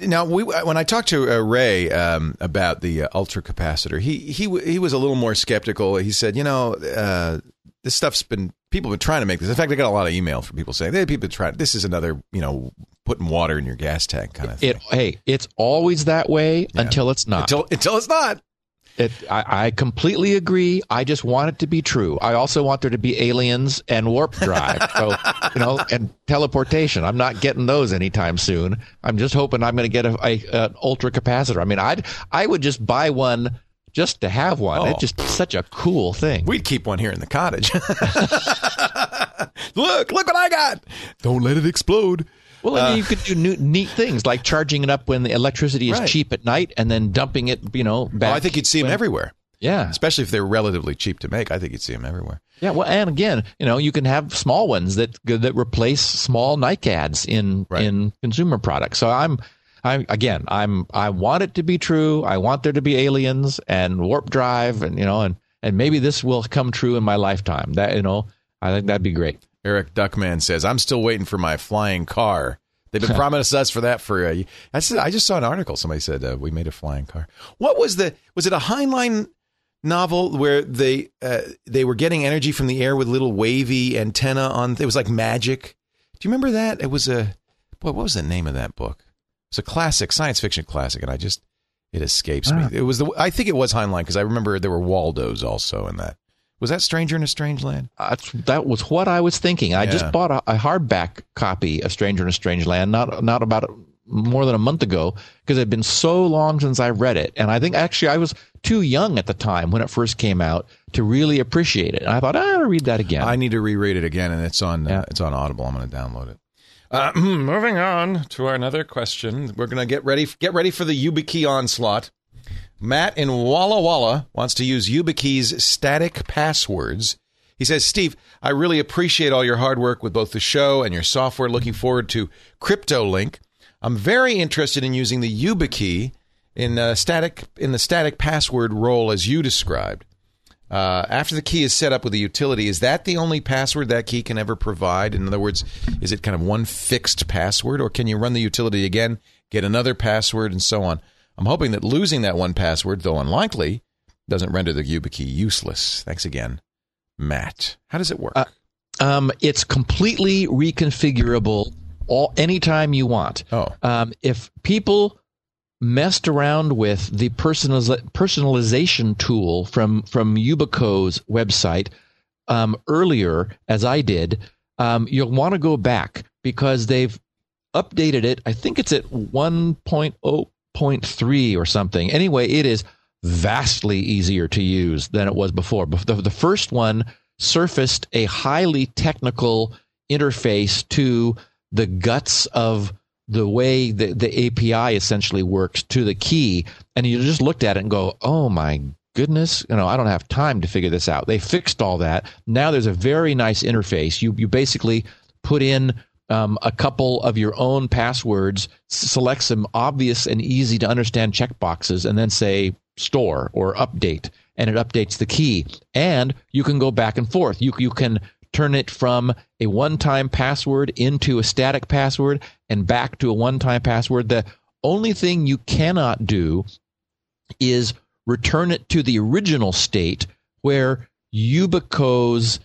Now, we, when I talked to uh, Ray um, about the uh, ultra capacitor, he he he was a little more skeptical. He said, you know, uh, this stuff's been people have been trying to make this. In fact, I got a lot of email from people saying, "Hey, people try. This is another, you know, putting water in your gas tank kind of thing." It, hey, it's always that way yeah. until it's not. Until until it's not. It, I, I, completely agree. I just want it to be true. I also want there to be aliens and warp drive, so you know, and teleportation. I'm not getting those anytime soon. I'm just hoping I'm going to get a, a, an ultra capacitor. I mean, I'd I would just buy one just to have one. Oh. It's just such a cool thing. We'd keep one here in the cottage. look, look what I got. Don't let it explode. Well, I mean, uh, you could do new, neat things like charging it up when the electricity is right. cheap at night and then dumping it, you know, back. Oh, I think you'd see them everywhere. Yeah. Especially if they're relatively cheap to make. I think you'd see them everywhere. Yeah. Well, and again, you know, you can have small ones that that replace small NICADs in right. in consumer products. So I'm I again, I'm I want it to be true. I want there to be aliens and warp drive, and you know, and and maybe this will come true in my lifetime. That you know, I think that'd be great. Eric Duckman says, "I'm still waiting for my flying car." They've been promising us for that for. Uh, I just saw an article. Somebody said uh, we made a flying car. What was the? Was it a Heinlein novel where they uh, they were getting energy from the air with little wavy antenna on? It was like magic. Do you remember that? It was a. What, what was the name of that book? It's a classic science fiction classic, and I just it escapes me. It was the. I think it was Heinlein because I remember there were Waldos also in that. Was that Stranger in a Strange Land? Uh, that was what I was thinking. I yeah. just bought a, a, hardback copy of Stranger in a Strange Land, not not about more than a month ago, because it had been so long since I read it, and I think actually I was too young at the time when it first came out to really appreciate it. And I thought I ought to read that again. I need to reread it again, and it's on uh, yeah. uh, it's on Audible. I'm going to download it. Uh, moving on to our another question, we're going to get ready get ready for the YubiKey onslaught. Matt in Walla Walla wants to use YubiKey's static passwords. He says, Steve, I really appreciate all your hard work with both the show and your software. Looking forward to CryptoLink. I'm very interested in using the YubiKey in uh, static in the static password role as you described. Uh, after the key is set up with the utility, is that the only password that key can ever provide? In other words, is it kind of one fixed password, or can you run the utility again, get another password, and so on? I'm hoping that losing that one password, though unlikely, doesn't render the YubiKey useless. Thanks again, Matt. How does it work? Uh, um, it's completely reconfigurable all anytime you want. Oh, um, if people messed around with the personalization tool from from Yubico's website um, earlier, as I did, um, you'll want to go back because they've updated it. I think it's at 1.0 0.3 or something. Anyway, it is vastly easier to use than it was before. The, the first one surfaced a highly technical interface to the guts of the way the, the API essentially works to the key. And you just looked at it and go, oh my goodness, you know, I don't have time to figure this out. They fixed all that. Now there's a very nice interface. You, you basically put in um, a couple of your own passwords, select some obvious and easy to understand checkboxes, and then say store or update, and it updates the key. And you can go back and forth. You, you can turn it from a one time password into a static password and back to a one time password. The only thing you cannot do is return it to the original state where Yubico's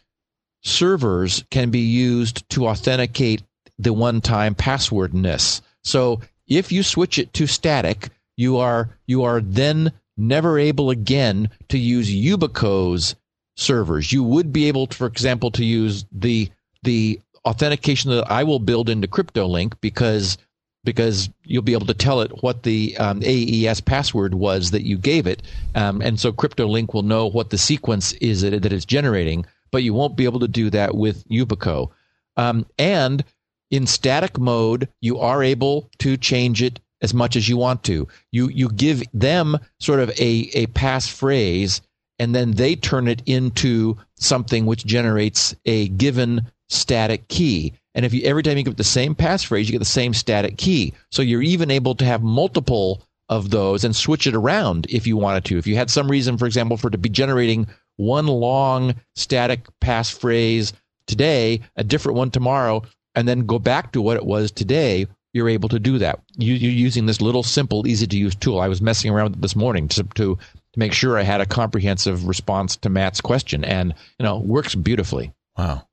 servers can be used to authenticate the one time passwordness. So if you switch it to static, you are you are then never able again to use Yubico's servers. You would be able, to, for example, to use the the authentication that I will build into CryptoLink because because you'll be able to tell it what the um, AES password was that you gave it, um, and so CryptoLink will know what the sequence is that, that it's generating. But you won't be able to do that with Yubico. Um, and in static mode, you are able to change it as much as you want to. You you give them sort of a, a passphrase and then they turn it into something which generates a given static key. And if you every time you give the same passphrase, you get the same static key. So you're even able to have multiple of those and switch it around if you wanted to. If you had some reason, for example, for it to be generating one long static passphrase today, a different one tomorrow, and then go back to what it was today, you're able to do that. You, are using this little simple, easy to use tool. I was messing around with it this morning to, to, to make sure I had a comprehensive response to Matt's question, and you know, works beautifully. Wow,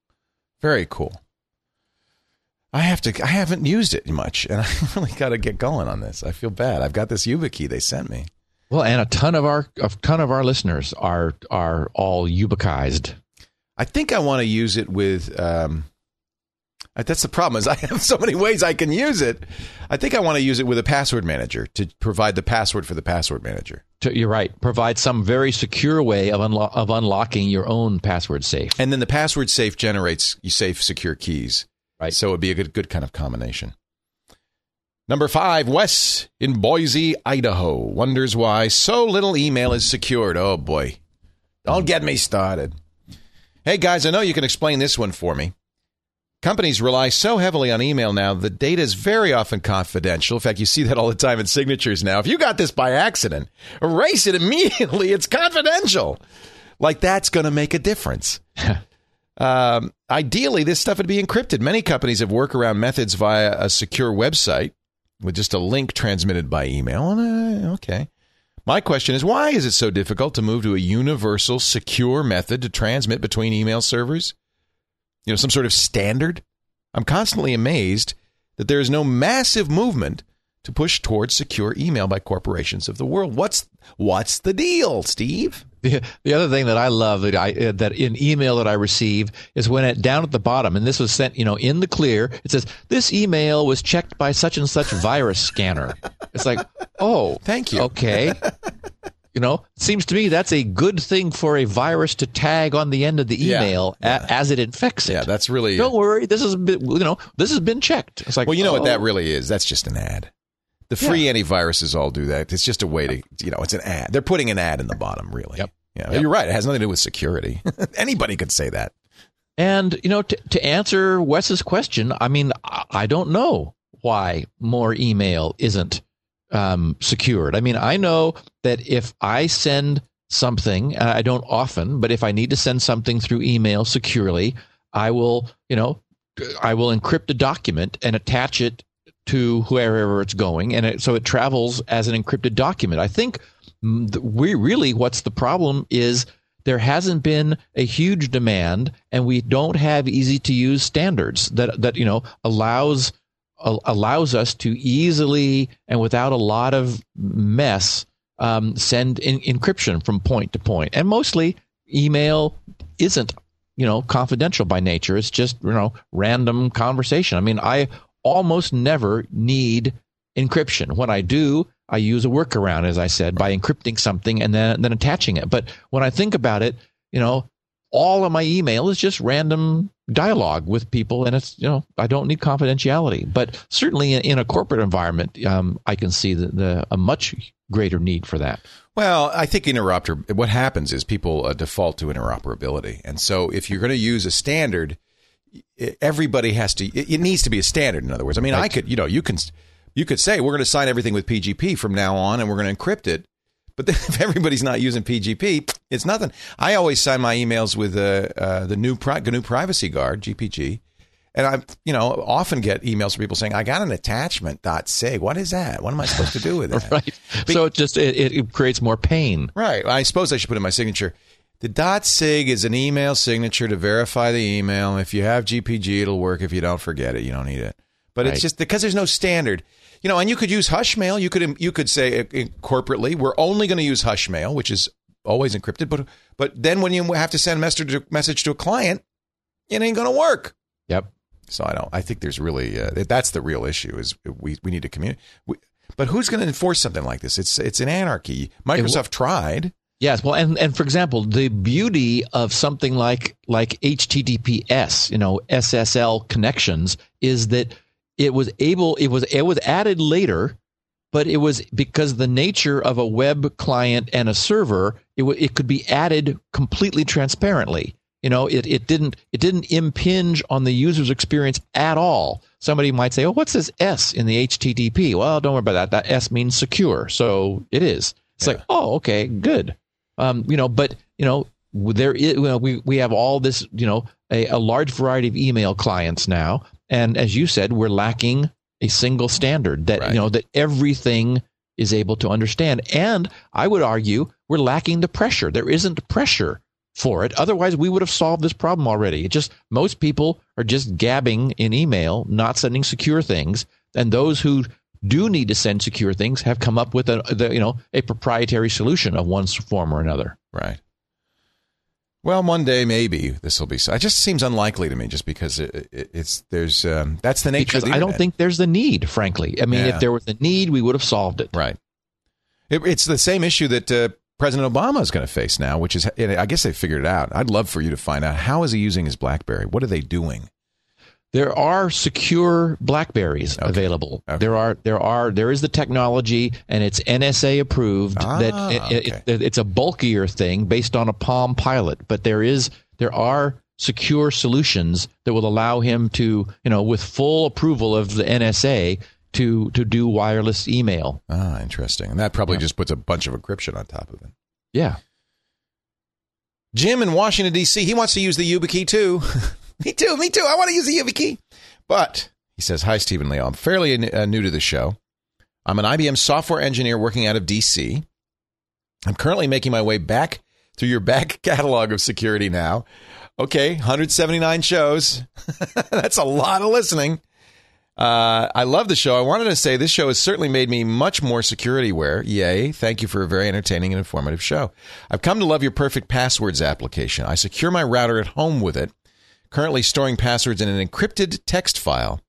very cool. I have to. I haven't used it much, and I really got to get going on this. I feel bad. I've got this YubiKey they sent me. Well, and a ton of our a ton of our listeners are are all Yubikized. I think I want to use it with. Um, Uh, that's the problem is I have so many ways I can use it. I think I want to use it with a password manager to provide the password for the password manager. You're right. Provide some very secure way of, unlo- of unlocking your own password safe. And then the password safe generates you safe secure keys. Right. So it'd be a good good kind of combination. Number five, Wes in Boise, Idaho, wonders why so little email is secured. Oh boy. Don't get me started. Hey guys, I know you can explain this one for me. Companies rely so heavily on email now that data is very often confidential. In fact, you see that all the time in signatures now. If you got this by accident, erase it immediately. It's confidential. Like that's going to make a difference. Um, ideally, this stuff would be encrypted. Many companies have workaround methods via a secure website with just a link transmitted by email. Uh, okay. My question is why is it so difficult to move to a universal, secure method to transmit between email servers? You know, some sort of standard? I'm constantly amazed that there is no massive movement to push towards secure email by corporations of the world. What's what's the deal, Steve? The, the other thing that I love that I uh, that in email that I receive is when it down at the bottom, and this was sent, you know, in the clear. It says this email was checked by such and such virus scanner. It's like, oh, thank you. Okay, you know, seems to me that's a good thing for a virus to tag on the end of the email yeah, yeah. A, as it infects it. Yeah, that's really. Don't worry, this is you know, this has been checked. It's like, well, you know oh. what that oh. really is? That's just an ad. The free yeah. antiviruses all do that. It's just a way to, you know, it's an ad. They're putting an ad in the bottom, really. Yep. Yeah, yep. you're right. It has nothing to do with security. Anybody could say that. And you know, to, to answer Wes's question, I mean, I don't know why more email isn't um, secured. I mean, I know that if I send something, I don't often, but if I need to send something through email securely, I will, you know, I will encrypt a document and attach it to wherever it's going, and it, so it travels as an encrypted document. I think we really what's the problem is there hasn't been a huge demand and we don't have easy to use standards that that you know allows allows us to easily and without a lot of mess um, send in, encryption from point to point. And mostly email isn't you know confidential by nature. It's just you know random conversation. I mean i almost never need encryption. When i do I use a workaround, as I said, by encrypting something and then then attaching it. But when I think about it, you know, all of my email is just random dialogue with people, and it's you know I don't need confidentiality. But certainly in, in a corporate environment, um, I can see the, the, a much greater need for that. Well, I think interoper. What happens is people uh, default to interoperability, and so if you're going to use a standard, everybody has to. It, it, needs to be a standard. In other words, I mean, right. I could, you know, you can you could say we're going to sign everything with PGP from now on, and we're going to encrypt it. But then if everybody's not using PGP, it's nothing. I always sign my emails with uh, uh, the new pri- GNU Privacy Guard (GPG), and I, you know, often get emails from people saying, "I got an attachment .sig. What is that? What am I supposed to do with that?" right. But, so it just it, it creates more pain. Right. I suppose I should put in my signature. The .sig is an email signature to verify the email. If you have GPG, it'll work. If you don't, forget it. You don't need it. But right. it's just because there's no standard you know, and you could use Hushmail. You could you could say uh, corporately, we're only going to use Hushmail, which is always encrypted. But but then when you have to send a message to, message to a client, it ain't going to work. Yep. So I don't. I think there's really uh, that's the real issue is we we need to communicate. But who's going to enforce something like this? It's it's an anarchy. Microsoft tried. Yes, well, and, and for example, the beauty of something like like HTTPS, you know, SSL connections, is that it was able it was it was added later but it was because the nature of a web client and a server it, w- it could be added completely transparently. You know it, it didn't it didn't impinge on the user's experience at all. Somebody might say oh what's this s in the http well don't worry about that. That s means secure. So it is. It's yeah. like oh okay good. Um, you know but you know there is you know, we, we have all this you know a, a large variety of email clients now and as you said, we're lacking a single standard that, right. you know, that everything is able to understand. And I would argue we're lacking the pressure. There isn't pressure for it. Otherwise, we would have solved this problem already. It just most people are just gabbing in email, not sending secure things, and those who do need to send secure things have come up with a the, you know a proprietary solution of one form or another. Right. Well, one day maybe this will be. So. It just seems unlikely to me, just because it, it, it's there's um, that's the nature. Because of the I don't think there's the need. Frankly, I mean, yeah. if there was a need, we would have solved it. Right. It, it's the same issue that uh, President Obama is going to face now, which is I guess they figured it out. I'd love for you to find out how is he using his BlackBerry. What are they doing? There are secure blackberries okay. available okay. there are there are there is the technology and it's nsa approved ah, that it, okay. it, it's a bulkier thing based on a palm pilot but there is there are secure solutions that will allow him to you know with full approval of the nsa to to do wireless email ah interesting and that probably yeah. just puts a bunch of encryption on top of it yeah Jim in Washington, D.C., he wants to use the YubiKey too. me too, me too. I want to use the YubiKey. But he says, Hi, Stephen Leo. I'm fairly uh, new to the show. I'm an IBM software engineer working out of D.C. I'm currently making my way back through your back catalog of security now. Okay, 179 shows. That's a lot of listening. Uh, I love the show. I wanted to say this show has certainly made me much more security aware. Yay. Thank you for a very entertaining and informative show. I've come to love your perfect passwords application. I secure my router at home with it, currently storing passwords in an encrypted text file.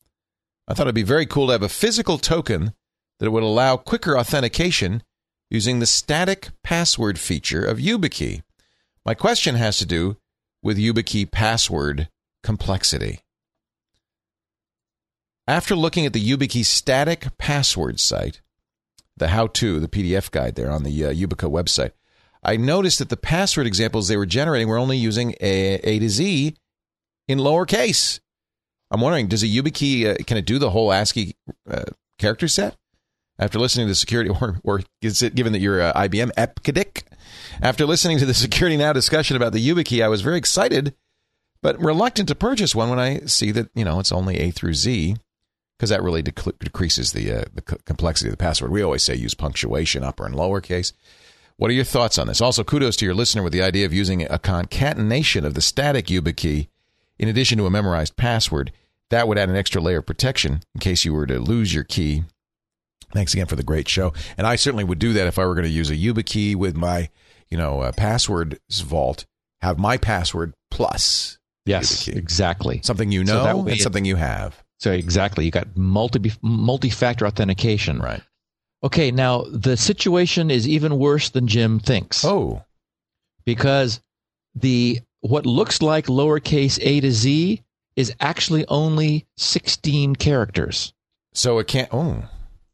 I thought it'd be very cool to have a physical token that would allow quicker authentication using the static password feature of YubiKey. My question has to do with YubiKey password complexity. After looking at the YubiKey static password site, the how to, the PDF guide there on the uh, website, I noticed that the password examples they were generating were only using A, a to Z in lowercase. I'm wondering, does a YubiKey, uh, can it do the whole ASCII uh, character set? After listening to the security, or, or is it given that you're uh, IBM EBCDIC? After listening to the Security Now discussion about the YubiKey, I was very excited, but reluctant to purchase one when I see that, you know, it's only A through Z because that really dec- decreases the uh, the complexity of the password. We always say use punctuation, upper and lowercase. What are your thoughts on this? Also, kudos to your listener with the idea of using a concatenation of the static YubiKey in addition to a memorized password. That would add an extra layer of protection in case you were to lose your key. Thanks again for the great show. And I certainly would do that if I were going to use a YubiKey with my, you know, uh, password vault. Have my password plus. Yes, YubiKey. exactly. Something you know so and something you have. So exactly, you got multi multi-factor authentication. Right. Okay, now the situation is even worse than Jim thinks. Oh. Because the what looks like lowercase a to z is actually only 16 characters. So it can't oh.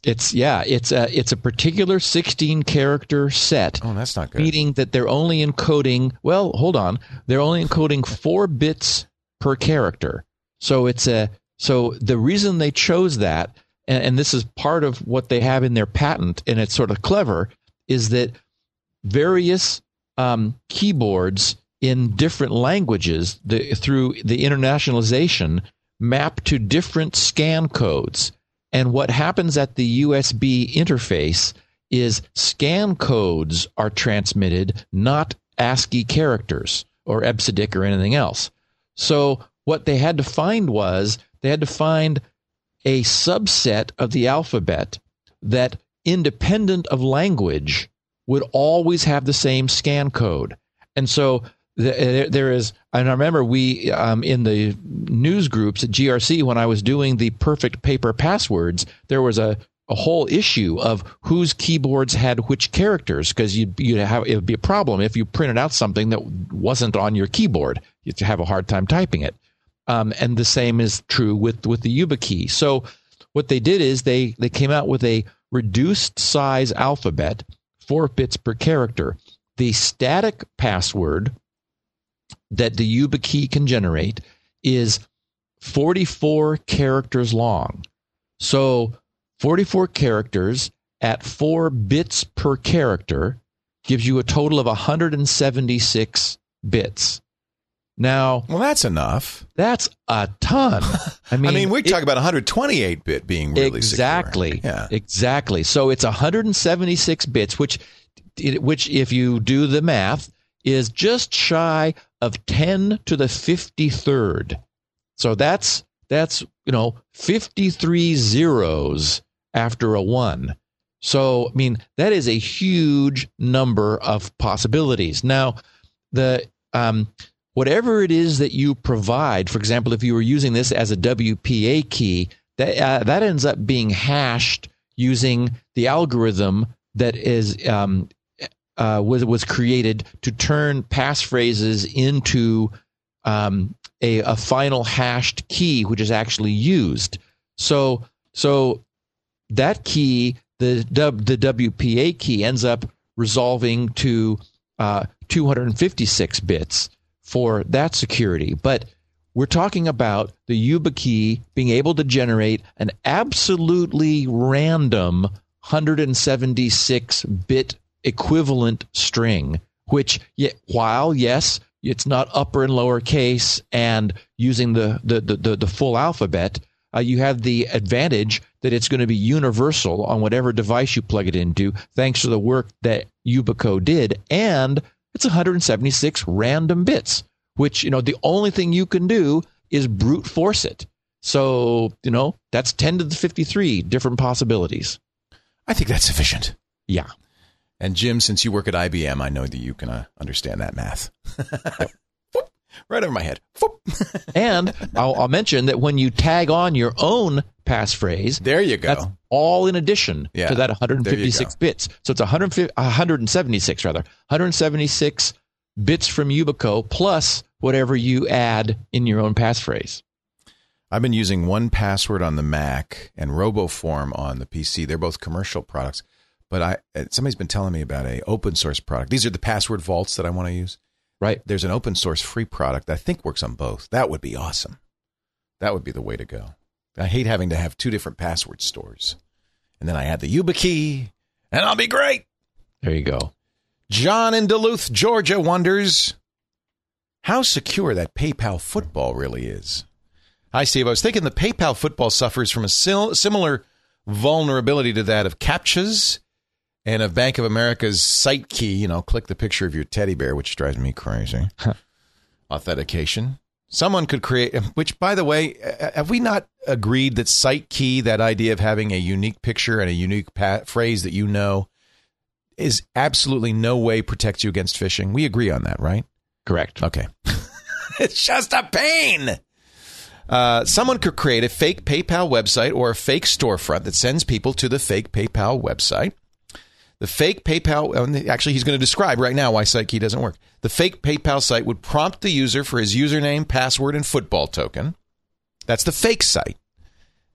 It's yeah, it's a it's a particular 16 character set. Oh, that's not good. Meaning that they're only encoding, well, hold on. They're only encoding 4 bits per character. So it's a so the reason they chose that, and, and this is part of what they have in their patent, and it's sort of clever, is that various um, keyboards in different languages the, through the internationalization map to different scan codes. And what happens at the USB interface is scan codes are transmitted, not ASCII characters or EBCDIC or anything else. So what they had to find was they had to find a subset of the alphabet that, independent of language, would always have the same scan code. And so there is, and I remember we um, in the news groups at GRC when I was doing the perfect paper passwords, there was a, a whole issue of whose keyboards had which characters because you'd, you'd have it would be a problem if you printed out something that wasn't on your keyboard. You'd have a hard time typing it. Um, and the same is true with, with the YubiKey. So what they did is they, they came out with a reduced size alphabet, four bits per character. The static password that the YubiKey can generate is 44 characters long. So 44 characters at four bits per character gives you a total of 176 bits. Now, well, that's enough. That's a ton. I mean, I mean, we talk about 128 bit being really exactly, secure. yeah, exactly. So it's 176 bits, which, which, if you do the math, is just shy of 10 to the 53rd. So that's that's you know 53 zeros after a one. So I mean that is a huge number of possibilities. Now the um, whatever it is that you provide, for example, if you were using this as a WPA key, that, uh, that ends up being hashed using the algorithm that is um, uh, was was created to turn passphrases into um, a, a final hashed key, which is actually used. So so that key, the the WPA key, ends up resolving to uh, 256 bits for that security. But we're talking about the YubiKey being able to generate an absolutely random 176 bit equivalent string, which while yes, it's not upper and lower case and using the the the, the full alphabet, uh, you have the advantage that it's going to be universal on whatever device you plug it into, thanks to the work that Yubico did, and it's 176 random bits, which you know the only thing you can do is brute force it. So you know that's 10 to the 53 different possibilities. I think that's sufficient. Yeah. And Jim, since you work at IBM, I know that you can uh, understand that math. right over my head. and I'll, I'll, mention that when you tag on your own passphrase, there you go. All in addition yeah, to that 156 bits. So it's 176 rather, 176 bits from Yubico plus whatever you add in your own passphrase. I've been using 1Password on the Mac and RoboForm on the PC. They're both commercial products. But I somebody's been telling me about a open source product. These are the password vaults that I want to use. Right. There's an open source free product that I think works on both. That would be awesome. That would be the way to go. I hate having to have two different password stores. And then I add the YubiKey, and I'll be great. There you go. John in Duluth, Georgia wonders how secure that PayPal football really is. Hi, Steve. I was thinking the PayPal football suffers from a similar vulnerability to that of CAPTCHAs and of Bank of America's site key, you know, click the picture of your teddy bear, which drives me crazy. Authentication. Someone could create, which, by the way, have we not agreed that site key, that idea of having a unique picture and a unique pa- phrase that you know, is absolutely no way protects you against phishing? We agree on that, right? Correct. Okay. it's just a pain. Uh, someone could create a fake PayPal website or a fake storefront that sends people to the fake PayPal website. The fake PayPal, actually, he's going to describe right now why SiteKey doesn't work. The fake PayPal site would prompt the user for his username, password, and football token. That's the fake site.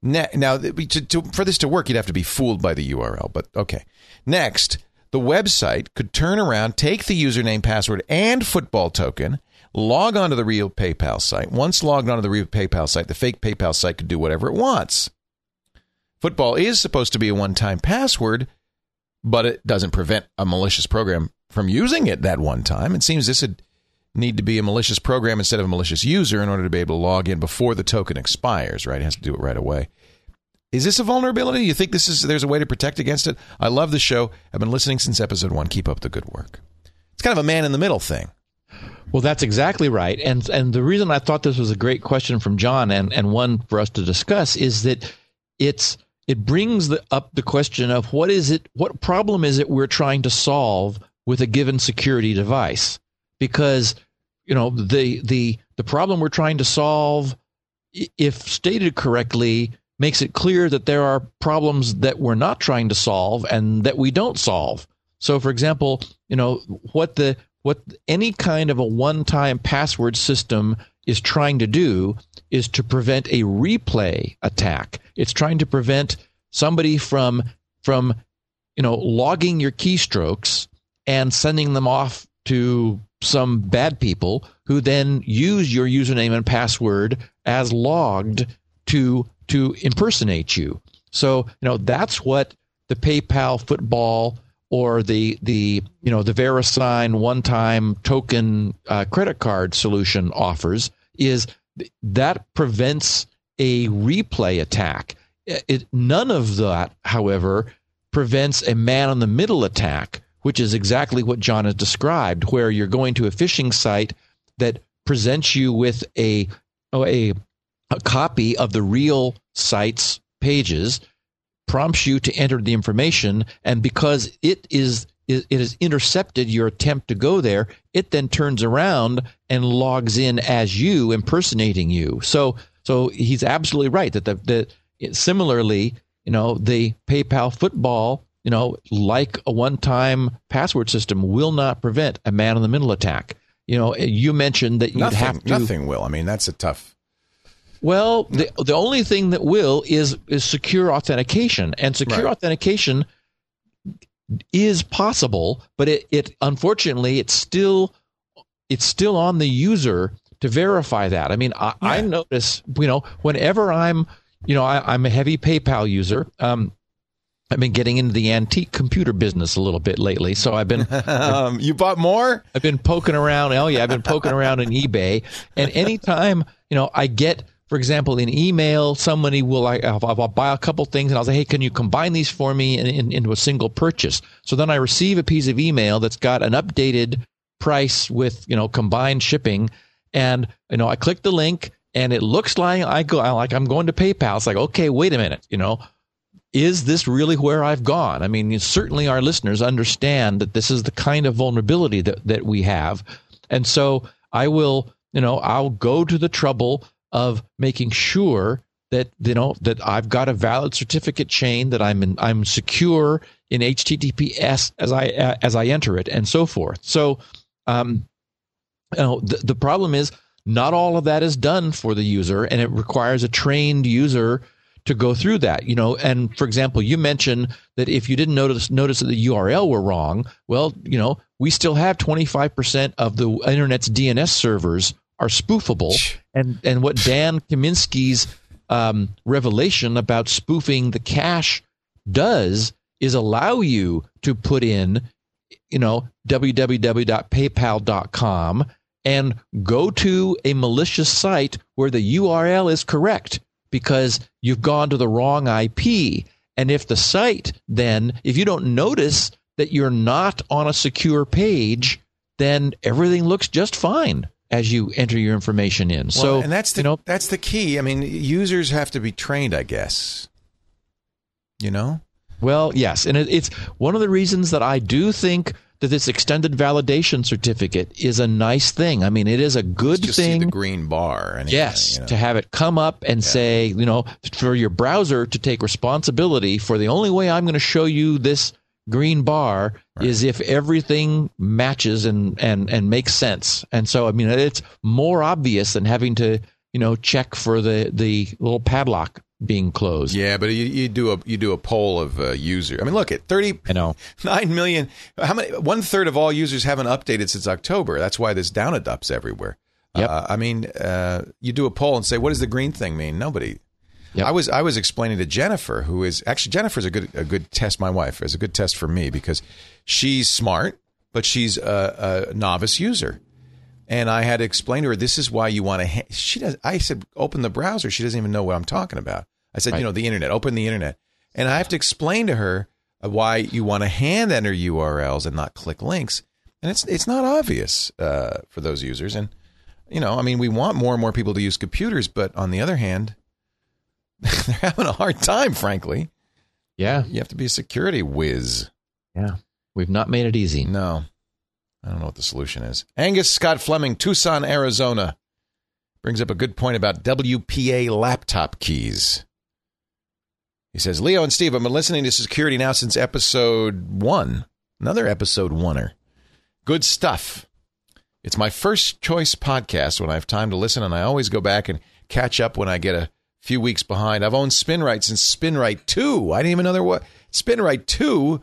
Now, to, to, for this to work, you'd have to be fooled by the URL, but okay. Next, the website could turn around, take the username, password, and football token, log onto the real PayPal site. Once logged onto the real PayPal site, the fake PayPal site could do whatever it wants. Football is supposed to be a one time password, but it doesn't prevent a malicious program from using it that one time. It seems this would need to be a malicious program instead of a malicious user in order to be able to log in before the token expires, right? It has to do it right away. Is this a vulnerability? You think this is there's a way to protect against it? I love the show. I've been listening since episode 1. Keep up the good work. It's kind of a man in the middle thing. Well, that's exactly right. And and the reason I thought this was a great question from John and and one for us to discuss is that it's it brings the, up the question of what is it what problem is it we're trying to solve with a given security device? Because you know the the the problem we're trying to solve if stated correctly makes it clear that there are problems that we're not trying to solve and that we don't solve. So for example you know what the what any kind of a one-time password system is trying to do is to prevent a replay attack. It's trying to prevent somebody from from you know logging your keystrokes and sending them off to some bad people who then use your username and password as logged to to impersonate you. So, you know, that's what the PayPal football or the the you know the VeriSign one-time token uh, credit card solution offers is that prevents a replay attack. It, none of that, however, prevents a man in the middle attack, which is exactly what John has described, where you're going to a phishing site that presents you with a oh, a, a copy of the real site's pages, prompts you to enter the information, and because it is it has intercepted your attempt to go there, it then turns around and logs in as you, impersonating you. So, so he's absolutely right that the, the similarly, you know, the PayPal football, you know, like a one-time password system, will not prevent a man-in-the-middle attack. You know, you mentioned that you'd nothing, have to. Nothing will. I mean, that's a tough. Well, the the only thing that will is is secure authentication, and secure right. authentication is possible, but it, it unfortunately it's still it's still on the user to verify that. I mean, I, yeah. I notice you know whenever I'm you know I, am a heavy PayPal user. Um, I've been getting into the antique computer business a little bit lately, so I've been um, you bought more. I've been poking around. Oh yeah, I've been poking around in eBay, and anytime you know I get, for example, in email, somebody will I'll, I'll buy a couple things, and I'll say, hey, can you combine these for me in, in, into a single purchase? So then I receive a piece of email that's got an updated price with you know combined shipping, and you know I click the link, and it looks like I go like I'm going to PayPal. It's like okay, wait a minute, you know is this really where I've gone? I mean, certainly our listeners understand that this is the kind of vulnerability that, that we have. And so I will, you know, I'll go to the trouble of making sure that, you know, that I've got a valid certificate chain, that I'm in, I'm secure in HTTPS as I, as I enter it and so forth. So, um, you know, the, the problem is not all of that is done for the user and it requires a trained user to go through that. You know, and for example, you mentioned that if you didn't notice notice that the URL were wrong, well, you know, we still have 25% of the internet's DNS servers are spoofable. And and what Dan Kaminsky's um, revelation about spoofing the cache does is allow you to put in, you know, www.paypal.com and go to a malicious site where the URL is correct because you've gone to the wrong IP. And if the site then, if you don't notice that you're not on a secure page, then everything looks just fine as you enter your information in. Well, so, and that's the you know, that's the key. I mean, users have to be trained, I guess. You know. Well, yes, and it, it's one of the reasons that I do think that this extended validation certificate is a nice thing. I mean, it is a good just thing. the green bar. Anyway, yes, you know. to have it come up and yeah. say, you know, for your browser to take responsibility for the only way I'm going to show you this green bar right. is if everything matches and and and makes sense. And so, I mean, it's more obvious than having to, you know, check for the the little padlock being closed. Yeah, but you, you do a you do a poll of uh, user. I mean, look at thirty. I know nine million. How many? One third of all users haven't updated since October. That's why there's Downadups everywhere. Yep. Uh, I mean, uh, you do a poll and say, "What does the green thing mean?" Nobody. Yep. I was I was explaining to Jennifer, who is actually Jennifer's a good a good test. My wife is a good test for me because she's smart, but she's a, a novice user. And I had to explain to her, this is why you want to. Ha-. She does. I said, open the browser. She doesn't even know what I'm talking about. I said, right. you know, the internet. Open the internet, and I have to explain to her why you want to hand enter URLs and not click links. And it's it's not obvious uh, for those users. And you know, I mean, we want more and more people to use computers, but on the other hand, they're having a hard time. Frankly, yeah, you have to be a security whiz. Yeah, we've not made it easy. No. I don't know what the solution is. Angus Scott Fleming, Tucson, Arizona, brings up a good point about WPA laptop keys. He says, Leo and Steve, I've been listening to security now since episode one. Another episode oneer. Good stuff. It's my first choice podcast when I have time to listen, and I always go back and catch up when I get a few weeks behind. I've owned SpinRite since SpinRite 2. I didn't even know there was SpinRite 2.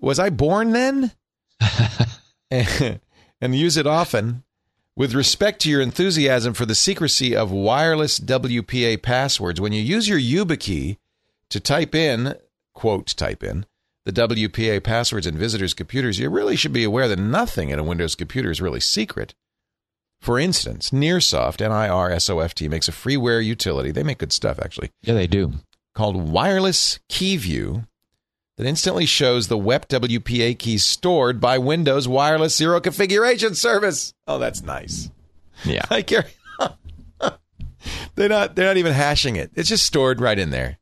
Was I born then? and use it often. With respect to your enthusiasm for the secrecy of wireless WPA passwords, when you use your YubiKey to type in, quote, type in, the WPA passwords in visitors' computers, you really should be aware that nothing in a Windows computer is really secret. For instance, NirSoft, N-I-R-S-O-F-T, makes a freeware utility. They make good stuff, actually. Yeah, they do. Called Wireless Keyview that instantly shows the WEP WPA keys stored by Windows Wireless Zero Configuration Service. Oh, that's nice. Yeah. I carry. they're not. They're not even hashing it. It's just stored right in there.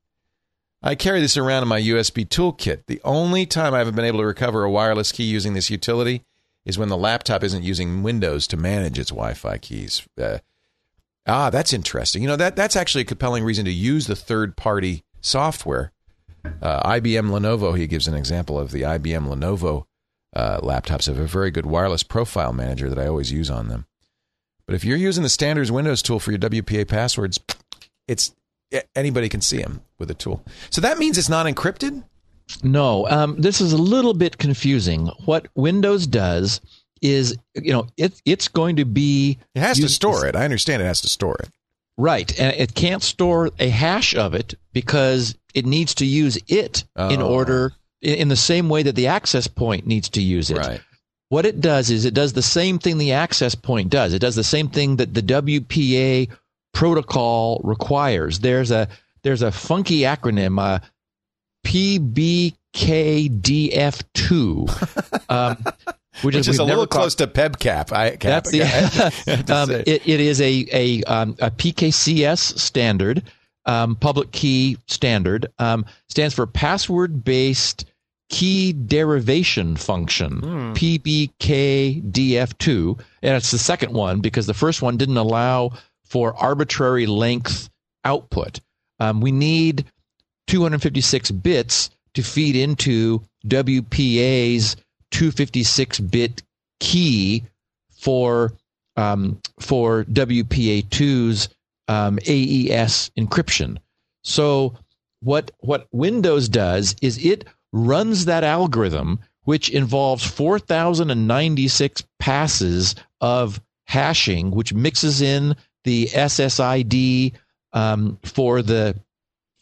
I carry this around in my USB toolkit. The only time I haven't been able to recover a wireless key using this utility is when the laptop isn't using Windows to manage its Wi-Fi keys. Uh, ah, that's interesting. You know that that's actually a compelling reason to use the third-party software uh, IBM Lenovo, he gives an example of the IBM Lenovo uh, laptops have a very good wireless profile manager that I always use on them. But if you're using the standards Windows tool for your WPA passwords, it's anybody can see them with the tool. So that means it's not encrypted. No, um, this is a little bit confusing. What Windows does is, you know, it, it's going to be. It has to store it. I understand it has to store it. Right. And it can't store a hash of it because it needs to use it in Oh. order, in in the same way that the access point needs to use it. Right. What it does is it does the same thing the access point does. It does the same thing that the WPA protocol requires. There's a there's a funky acronym, uh, PBKDF2, um, which, Which is a little close to PEBCAP. I, cap, that's the, I um, it, it is a a, um, a PKCS standard, um, public key standard. Um, stands for password based key derivation function, PBKDF2, and it's the second one because the first one didn't allow for arbitrary length output. Um, we need 256 bits to feed into WPA's 256 bit key for um, for WPA2's um, AES encryption. So what what Windows does is it runs that algorithm, which involves 4,096 passes of hashing, which mixes in the SSID um, for the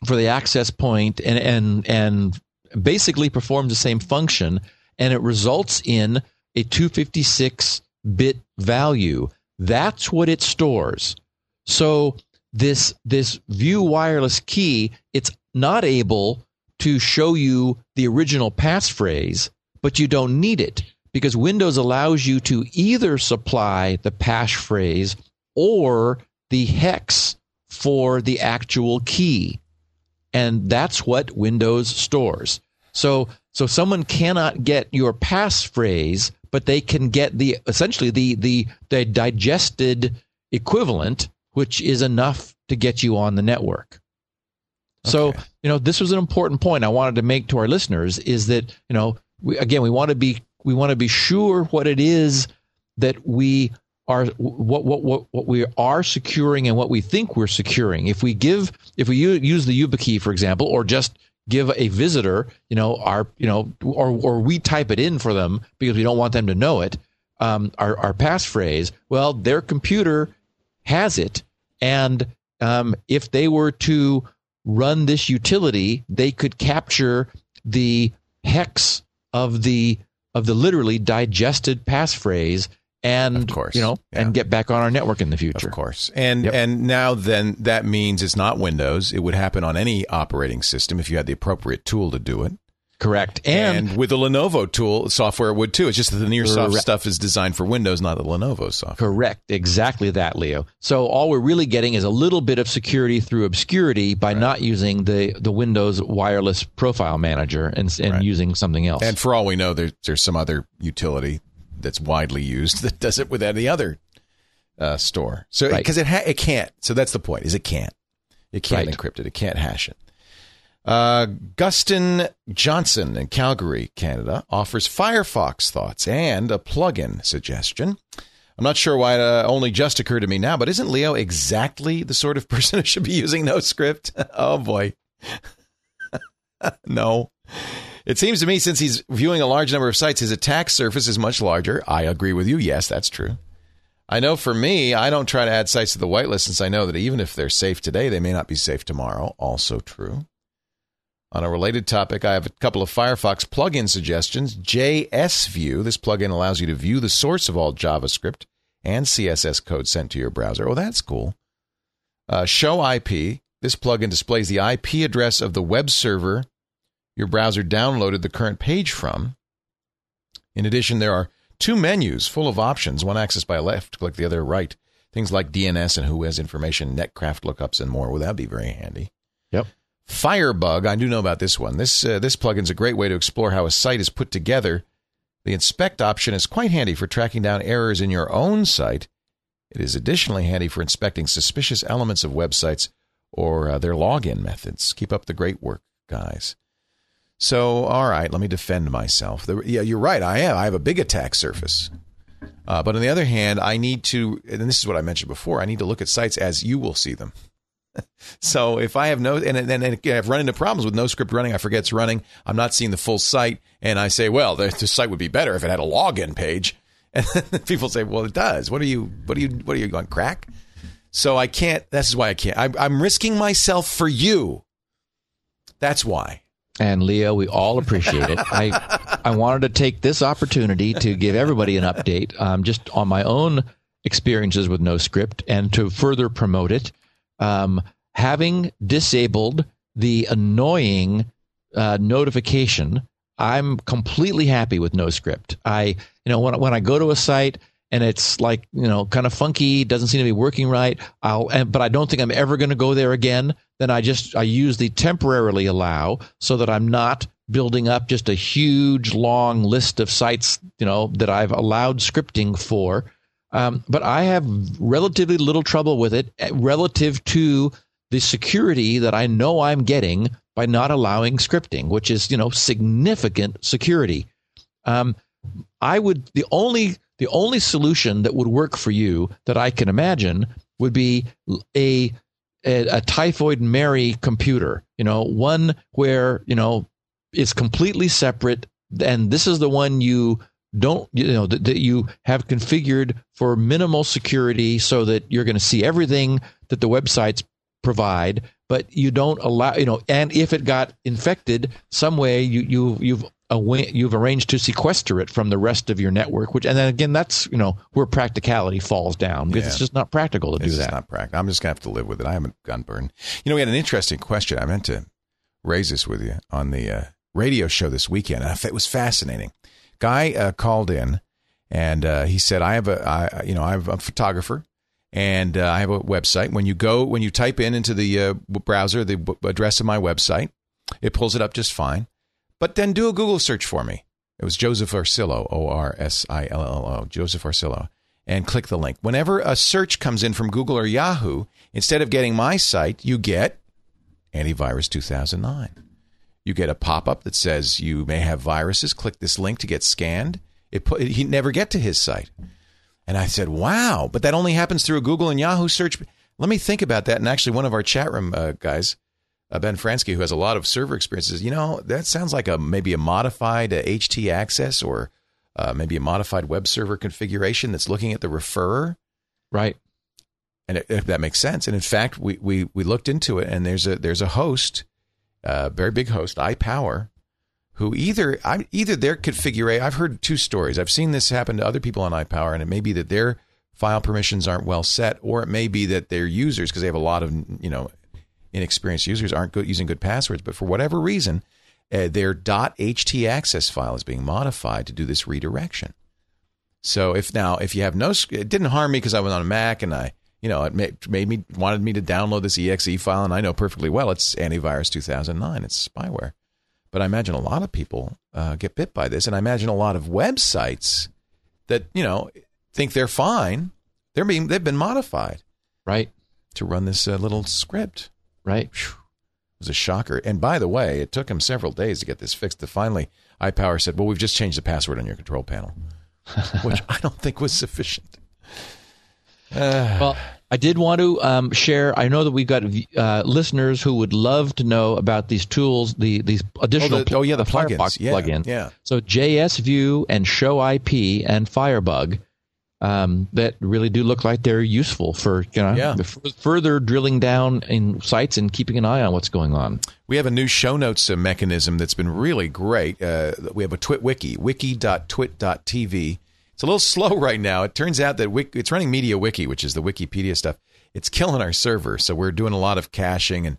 for the access point and and and basically performs the same function, and it results in a 256 bit value. That's what it stores. So this this view wireless key, it's not able to show you the original passphrase, but you don't need it because Windows allows you to either supply the passphrase or the hex for the actual key. And that's what Windows stores. So so someone cannot get your passphrase, but they can get the essentially the the the digested equivalent, which is enough to get you on the network. So, Okay. you know, this was an important point I wanted to make to our listeners is that, you know, we, again, we want to be we want to be sure what it is that we are what what what what we are securing and what we think we're securing. If we give if we use the YubiKey for example or just give a visitor, you know, our you know or or we type it in for them because we don't want them to know it, um, our our passphrase, well, their computer has it and um, if they were to run this utility, they could capture the hex of the of the literally digested passphrase and Of course, you know yeah. and get back on our network in the future. Of course. And Yep. and now then that means it's not Windows. It would happen on any operating system if you had the appropriate tool to do it. Correct. And, And, with the Lenovo tool software it would too. It's just that the NirSoft Correct. stuff is designed for Windows, not the Lenovo software. correct. Exactly that, Leo. So all we're really getting is a little bit of security through obscurity by not using the the Windows wireless profile manager and and Right. using something else. And for all we know, there, there's some other utility that's widely used that does it with any other uh, store. So Right. because it ha- it can't. So that's the point. Is it can't. It can't Right. encrypt it. It can't hash it. Uh, Gustin Johnson in Calgary, Canada, offers Firefox thoughts and a plugin suggestion. I'm not sure why it uh, only just occurred to me now, but isn't Leo exactly the sort of person who should be using NoScript? oh boy. no. It seems to me since he's viewing a large number of sites, his attack surface is much larger. I agree with you. Yes, that's true. I know for me, I don't try to add sites to the whitelist since I know that even if they're safe today, they may not be safe tomorrow. Also true. On a related topic, I have a couple of Firefox plugin suggestions. JSView. This plugin allows you to view the source of all JavaScript and CSS code sent to your browser. Oh, that's cool. Uh, Show IP. This plugin displays the IP address of the web server your browser downloaded the current page from. In addition, there are two menus full of options, one accessed by left click, the other right. Things like DNS and whois information, netcraft lookups, and more. Well, that'd be very handy. yep. Firebug, I do know about this one. This uh, this plugin is a great way to explore how a site is put together. The inspect option is quite handy for tracking down errors in your own site. It is additionally handy for inspecting suspicious elements of websites or uh, their login methods. Keep up the great work, guys. So, all right, let me defend myself. The, yeah, you're right. I am. I have a big attack surface. Uh, but on the other hand, I need to, and this is what I mentioned before, I need to look at sites as you will see them. So if I have no, and then I've run into problems with NoScript running, I forget it's running. I'm not seeing the full site, and I say, well, the, the site would be better if it had a login page. And people say, well, it does. What are you? What are you? What are you going crack? So I can't. This is why I can't. I, I'm risking myself for you. That's why. And Leo, we all appreciate it. I I wanted to take this opportunity to give everybody an update, um, just on my own experiences with NoScript, and to further promote it. Um, having disabled the annoying uh, notification, I'm completely happy with NoScript. I you know when when I go to a site and it's like you know kind of funky doesn't seem to be working right. I'll but i don't think i'm ever going to go there again. Then i just i use the temporarily allow so that i'm not building up just a huge long list of sites you know that i've allowed scripting for. Um, but i have relatively little trouble with it eh, relative to the security that i know i'm getting by not allowing scripting which is you know significant security. Um, i would the only the only solution that would work for you that I can imagine would be a a, a typhoid Mary computer. You know, one where you know is completely separate, and this is the one you don't you know that, that you have configured for minimal security so that you're going to see everything that the websites provide but you don't allow you know and if it got infected some way you you you've you've arranged to sequester it from the rest of your network, which, and then again, that's you know where practicality falls down because yeah. it's just not practical to it's do that. not practical. I'm just gonna have to live with it. I haven't gun burn. You know, we had an interesting question. I meant to raise this with you on the uh, radio show this weekend. It was fascinating. Guy uh, called in and uh, he said, "I have a, I, you know, I'm a photographer." And uh, I have a website. When you go, when you type in into the uh, browser the address of my website, it pulls it up just fine. But then do a Google search for me. It was Joseph Orsillo, O R S I L L O, Joseph Orsillo, and click the link. Whenever a search comes in from Google or Yahoo, instead of getting my site, you get Antivirus 2009. You get a pop up that says you may have viruses. Click this link to get scanned. It put, he never get to his site. And I said, wow, but that only happens through a Google and Yahoo search. Let me think about that. And actually, one of our chat room uh, guys uh, Ben Fransky, who has a lot of server experiences, you know, that sounds like a maybe a modified uh, htaccess or uh, maybe a modified web server configuration that's looking at the referrer. Right. And it, it, that makes sense. And in fact, we, we, we looked into it, and there's a there's a host, a uh, very big host, iPower, who either I, either their configuration. I've heard two stories. I've seen this happen to other people on iPower, and it may be that their file permissions aren't well set, or it may be that their users, because they have a lot of you know inexperienced users aren't good, using good passwords, but for whatever reason, uh, their .htaccess file is being modified to do this redirection. So if now if you have no, it didn't harm me because I was on a Mac and I, you know, it made, made me wanted me to download this exe file, and I know perfectly well it's antivirus 2009. It's spyware, but I imagine a lot of people uh, get bit by this, and I imagine a lot of websites that you know think they're fine. They're being they've been modified, right, to run this uh, little script. Right. It was a shocker. And by the way, it took him several days to get this fixed. To finally, iPower said, "Well, we've just changed the password on your control panel," which I don't think was sufficient. Uh, well, I did want to um, share. I know that we've got uh, listeners who would love to know about these tools, the these additional. Oh, the, oh yeah, the plugins. Firefox yeah, plugin. Yeah. So JSView and Show IP and Firebug um, that really do look like they're useful for you know yeah. f- further drilling down in sites and keeping an eye on what's going on. We have a new show notes uh, mechanism that's been really great. Uh, we have a TWiT wiki, wiki.twit.tv. It's a little slow right now. It turns out that wiki, it's running MediaWiki, which is the Wikipedia stuff. It's killing our server, so we're doing a lot of caching. And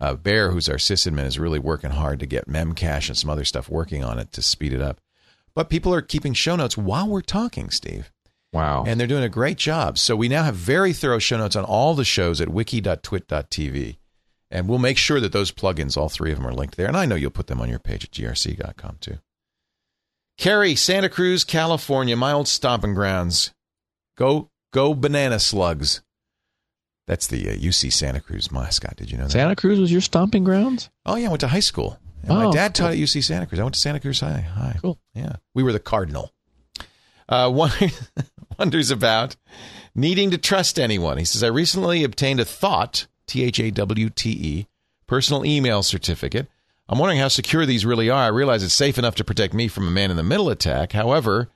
uh, Bear, who's our sysadmin, is really working hard to get Memcache and some other stuff working on it to speed it up. But people are keeping show notes while we're talking, Steve. Wow. And they're doing a great job. So we now have very thorough show notes on all the shows at wiki.twit.tv. And we'll make sure that those plugins, all three of them, are linked there. And I know you'll put them on your page at grc.com too. Carrie, Santa Cruz, California, my old stomping grounds. Go, go banana slugs. That's the uh, UC Santa Cruz mascot. Did you know that? Santa Cruz was your stomping grounds? Oh, yeah. I went to high school. And oh, my dad cool. taught at UC Santa Cruz. I went to Santa Cruz High. High. Cool. Yeah. We were the Cardinal. Uh, wonders about needing to trust anyone. He says, I recently obtained a Thawte, T H A W T E, personal email certificate. I'm wondering how secure these really are. I realize it's safe enough to protect me from a man in the middle attack. However,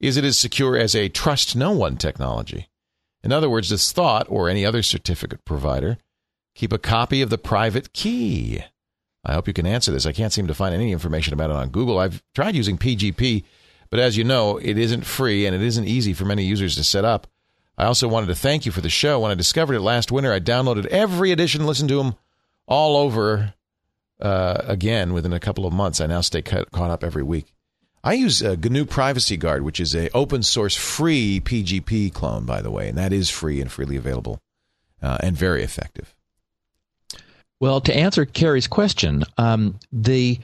is it as secure as a trust no one technology? In other words, does Thawte or any other certificate provider keep a copy of the private key? I hope you can answer this. I can't seem to find any information about it on Google. I've tried using PGP, but as you know, it isn't free and it isn't easy for many users to set up. I also wanted to thank you for the show. When I discovered it last winter, I downloaded every edition, listened to them all over uh, again within a couple of months. I now stay caught up every week. I use uh, GNU Privacy Guard, which is a open source free PGP clone, by the way, and that is free and freely available uh, and very effective. Well, to answer Carrie's question, um, the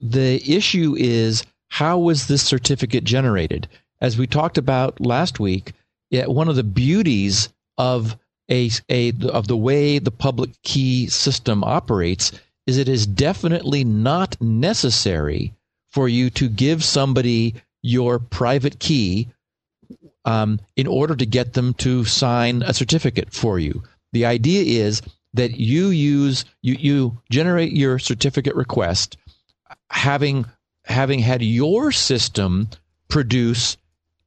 the issue is how was this certificate generated? As we talked about last week, it, one of the beauties of a, a of the way the public key system operates is it is definitely not necessary for you to give somebody your private key um, in order to get them to sign a certificate for you. The idea is that you use you you generate your certificate request having having had your system produce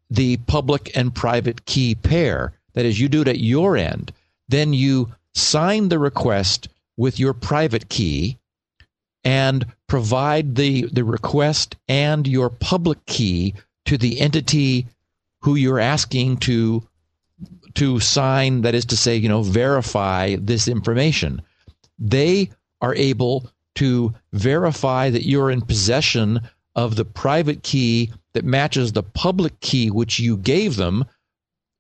the public and private key pair that is you do it at your end then you sign the request with your private key and provide the, the request and your public key to the entity who you're asking to to sign that is to say you know verify this information. They are able to verify that you're in possession of the private key that matches the public key which you gave them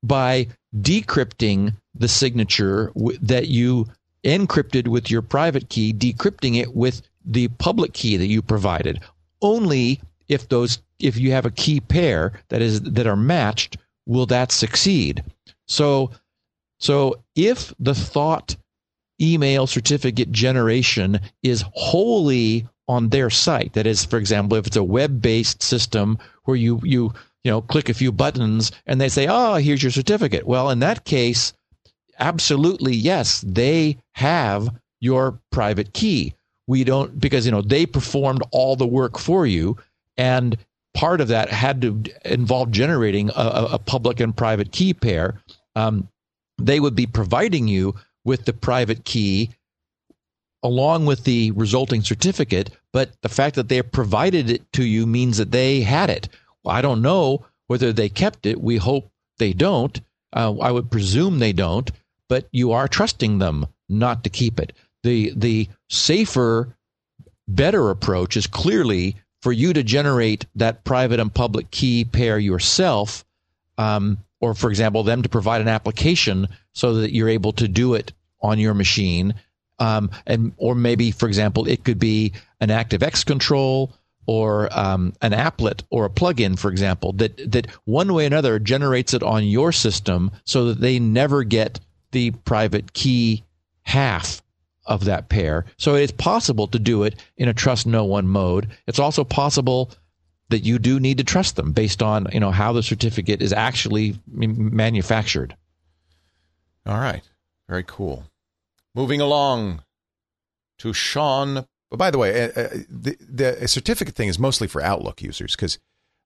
by decrypting the signature that you encrypted with your private key decrypting it with the public key that you provided. Only if those if you have a key pair that is that are matched will that succeed. So so if the Thawte email certificate generation is wholly on their site, that is, for example, if it's a web-based system where you you you know click a few buttons and they say, "Oh, here's your certificate." Well, in that case, absolutely yes, they have your private key. We don't because you know they performed all the work for you and part of that had to involve generating a, a public and private key pair. Um, they would be providing you with the private key along with the resulting certificate but the fact that they provided it to you means that they had it. Well, i don't know whether they kept it. We hope they don't. Uh, i would presume they don't but you are trusting them not to keep it. The the safer, better approach is clearly for you to generate that private and public key pair yourself, um, or for example, them to provide an application so that you're able to do it on your machine. Um, and or maybe, for example, it could be an ActiveX control or um, an applet or a plugin, for example, that that one way or another generates it on your system so that they never get the private key half of that pair. So it's possible to do it in a trust no one mode. It's also possible that you do need to trust them based on you know how the certificate is actually manufactured. All right, very cool. Moving along to Sean. But by the way, uh, uh, the, the certificate thing is mostly for Outlook users because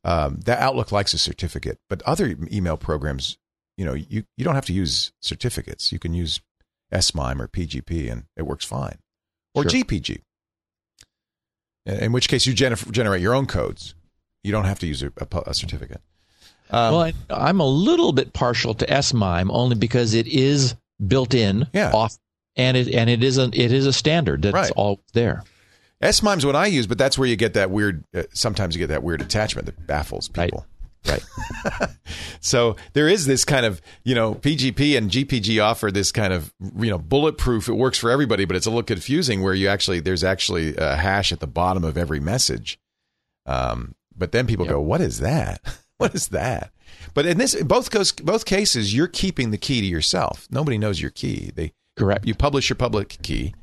um, that Outlook likes a certificate, but other email programs, you know, you, you don't have to use certificates. You can use S/MIME or PGP, and it works fine. Or sure. GPG, in which case you gener- generate your own codes. You don't have to use a, a certificate. Um, well, I, am a little bit partial to S/MIME only because it is built in yeah. off, and it and it is a it is a standard that's right. all there. S/MIME's what I use, but that's where you get that weird. Uh, sometimes you get that weird attachment that baffles people. Right. so there is this kind of, you know, PGP and GPG offer this kind of, you know, bulletproof. It works for everybody, but it's a little confusing where you actually, there's actually a hash at the bottom of every message. Um, but then people yep. go, what is that? what is that? But in this, both goes, both cases, you're keeping the key to yourself. Nobody knows your key. They correct. You publish your public key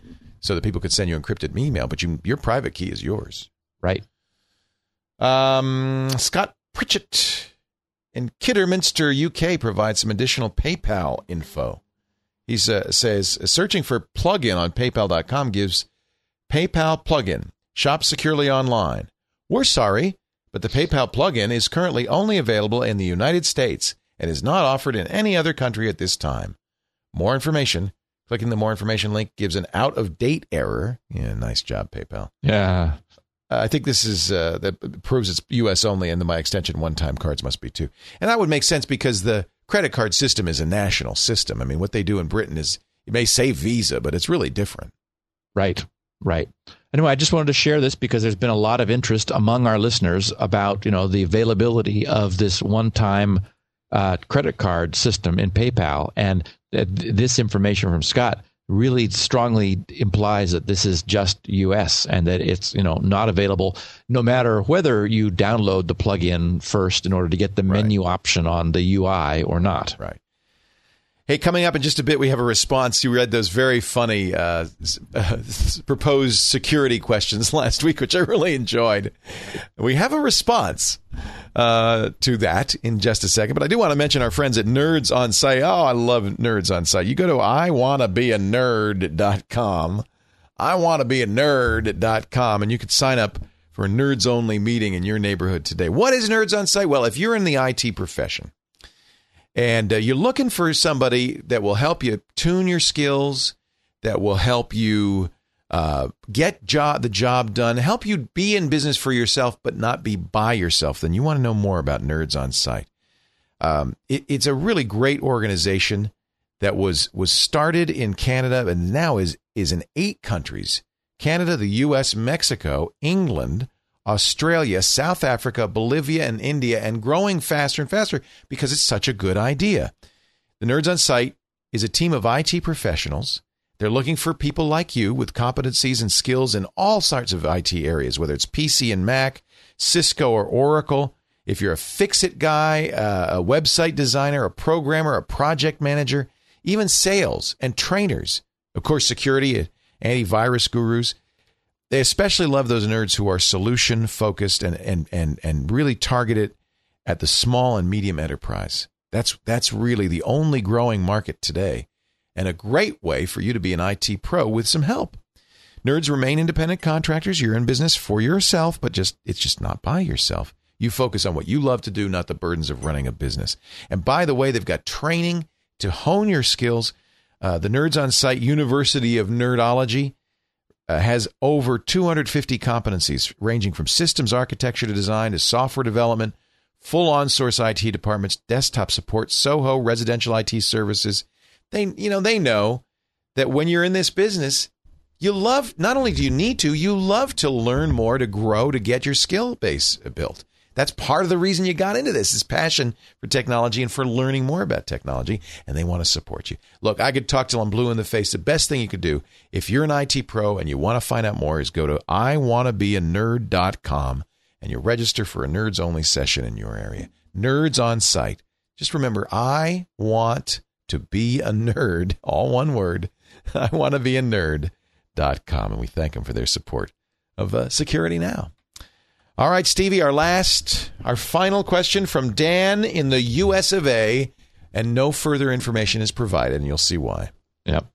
so that people could send you encrypted email, but you, your private key is yours. Right. Um, Scott Pritchett in Kidderminster, UK, provides some additional PayPal info. He uh, says searching for plugin on PayPal.com gives PayPal plugin. Shop securely online. We're sorry, but the PayPal plugin is currently only available in the United States and is not offered in any other country at this time. More information. Clicking the more information link gives an out of date error. Yeah, nice job, PayPal. Yeah. Uh, I think this is uh, that proves it's U.S. only, and the my extension one-time cards must be too. And that would make sense because the credit card system is a national system. I mean, what they do in Britain is it may say Visa, but it's really different. Right. Right. Anyway, I just wanted to share this because there's been a lot of interest among our listeners about you know the availability of this one-time uh, credit card system in PayPal, and uh, this information from Scott really strongly implies that this is just US and that it's you know not available no matter whether you download the plugin first in order to get the Right. menu option on the UI or not. Right. Hey, coming up in just a bit, we have a response. You read those very funny uh, uh, proposed security questions last week, which I really enjoyed. We have a response uh, to that in just a second, but I do want to mention our friends at Nerds on Site. Oh, I love Nerds on Site. You go to iwannabeanerd.com, iwannabeanerd.com, and you can sign up for a Nerds only meeting in your neighborhood today. What is Nerds on Site? Well, if you're in the IT profession, and uh, you're looking for somebody that will help you tune your skills, that will help you uh, get job the job done, help you be in business for yourself, but not be by yourself, then you want to know more about Nerds on Site. Um, it, it's a really great organization that was was started in Canada and now is is in eight countries: Canada, the U.S., Mexico, England, Australia, South Africa, Bolivia, and India, and growing faster and faster because it's such a good idea. The Nerds on Site is a team of IT professionals. They're looking for people like you with competencies and skills in all sorts of IT areas, whether it's PC and Mac, Cisco or Oracle. If you're a fix it guy, uh, a website designer, a programmer, a project manager, even sales and trainers, of course, security, antivirus gurus. They especially love those nerds who are solution focused and, and, and, and really targeted at the small and medium enterprise. That's, that's really the only growing market today and a great way for you to be an IT pro with some help. Nerds remain independent contractors. You're in business for yourself, but just it's just not by yourself. You focus on what you love to do, not the burdens of running a business. And by the way, they've got training to hone your skills. Uh, the Nerds on Site University of Nerdology uh, has over 250 competencies ranging from systems architecture to design to software development, full on source IT departments, desktop support, Soho, residential IT services. They, you know, they know that when you're in this business, you love, not only do you need to, you love to learn more, to grow, to get your skill base built. That's part of the reason you got into this is passion for technology and for learning more about technology, and they want to support you. Look, I could talk till I'm blue in the face. The best thing you could do if you're an IT pro and you want to find out more is go to iwannabeanerd.com and you register for a nerds only session in your area. Nerds on site. Just remember, I want to be a nerd, all one word. I want to be a nerd.com. And we thank them for their support of uh, Security Now. All right, Stevie, our last, our final question from Dan in the US of A, and no further information is provided, and you'll see why. Yep.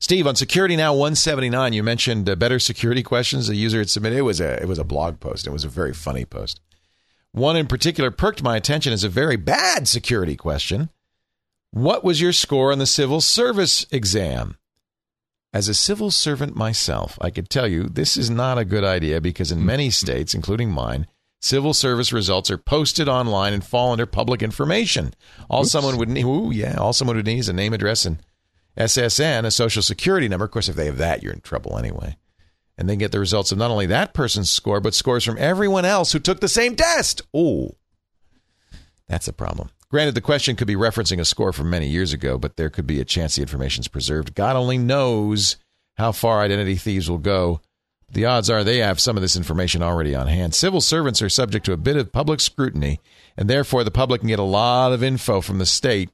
Steve, on Security Now 179, you mentioned uh, better security questions the user had submitted. It was a it was a blog post. It was a very funny post. One in particular perked my attention as a very bad security question. What was your score on the civil service exam? As a civil servant myself, I could tell you this is not a good idea because in many states, including mine, civil service results are posted online and fall under public information. All Oops. someone would need, ooh, yeah, all someone would need is a name, address, and SSN, a social security number. Of course, if they have that, you're in trouble anyway. And then get the results of not only that person's score, but scores from everyone else who took the same test. Oh, that's a problem. Granted, the question could be referencing a score from many years ago, but there could be a chance the information's preserved. God only knows how far identity thieves will go. The odds are they have some of this information already on hand. Civil servants are subject to a bit of public scrutiny, and therefore the public can get a lot of info from the state,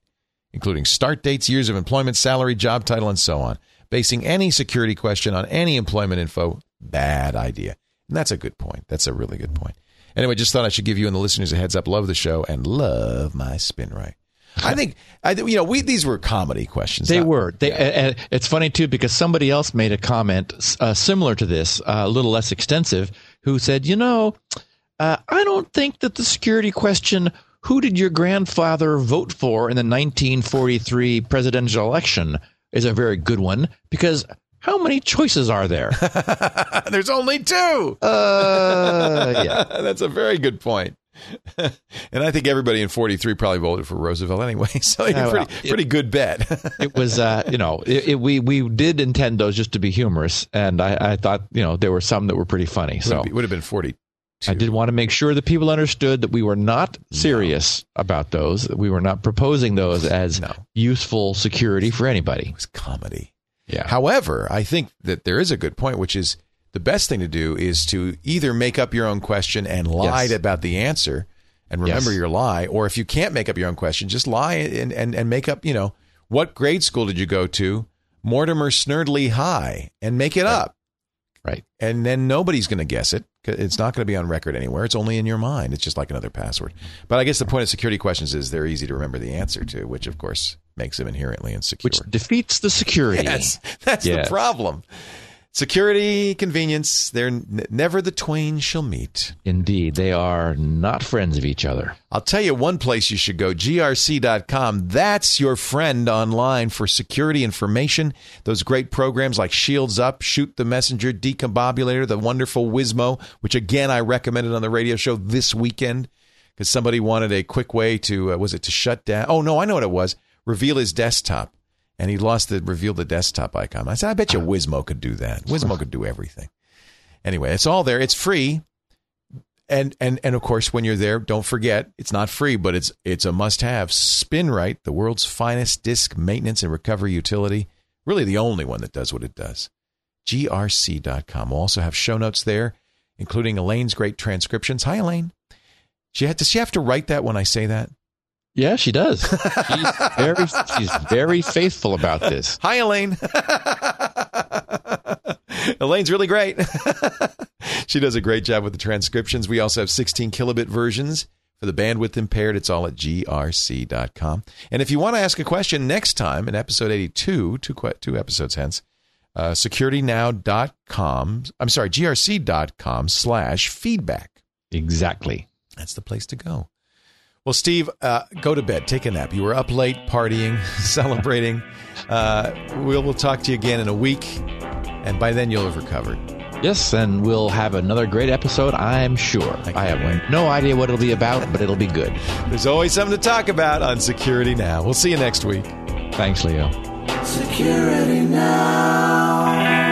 including start dates, years of employment, salary, job title, and so on. Basing any security question on any employment info, bad idea. And that's a good point. That's a really good point. Anyway, just thought I should give you and the listeners a heads up. Love the show and love my SpinRite. I think I you know we these were comedy questions. They not- were. They, and it's funny too because somebody else made a comment uh, similar to this, uh, a little less extensive, who said, "You know, uh, I don't think that the security question who did your grandfather vote for in the 1943 presidential election? Is a very good one because how many choices are there? There's only two. Uh, yeah. That's a very good point. and I think everybody in 43 probably voted for Roosevelt anyway. So you're Yeah, well, pretty, pretty good bet. it was uh, you know it, it, we we did intend those just to be humorous and I, I thought you know there were some that were pretty funny so it would have been 40. i did want to make sure that people understood that we were not serious about those that we were not proposing those as No. useful security for anybody It was comedy. Yeah However, I think that there is a good point, which is the best thing to do is to either make up your own question and lie Yes. about the answer and remember Yes. your lie, or if you can't make up your own question, just lie and, and, and make up, you know, what grade school did you go to? Mortimer Snerdley High, and make it up. right And then nobody's going to guess it. It's not going to be on record anywhere. It's only in your mind. It's just like another password. But I guess the point of security questions is they're easy to remember the answer to, which of course makes them inherently insecure. which defeats the security Yes, that's Yes. the problem. Security, convenience, they're n- never the twain shall meet. indeed they are not friends of each other I'll tell you one place you should go, grc.com. That's your friend online for security information. Those great programs like ShieldsUP, Shoot the Messenger, DCOMbobulator, the wonderful Wizmo, which again I recommended on the radio show this weekend because somebody wanted a quick way to, uh, was it to shut down? Oh, no, I know what it was. Reveal his desktop. And he lost the reveal the desktop icon. I said, I bet you uh-huh. Wizmo could do that. Wizmo could do everything. Anyway, it's all there. It's free and and and of course when you're there don't forget it's not free but it's it's a must have SpinRite the world's finest disk maintenance and recovery utility really the only one that does what it does grc.com we'll also have show notes there including elaine's great transcriptions hi elaine she had, does she have to write that when i say that yeah she does. She's very she's very faithful about this. Hi elaine. Elaine's really great. She does a great job with the transcriptions. We also have 16 kilobit versions for the bandwidth impaired. It's all at grc.com and if you want to ask a question next time in episode 82 two, two episodes hence uh, securitynow.com i'm sorry grc.com slash feedback. Exactly. That's the place to go well, Steve, uh, go to bed. Take a nap. You were up late partying, celebrating. Uh, we'll, we'll talk to you again in a week, and by then you'll have recovered. Yes, and we'll have another great episode, I'm sure. can't I have wait. no idea what it'll be about, but it'll be good. There's always something to talk about on Security Now. We'll see you next week. Thanks, Leo. Security now.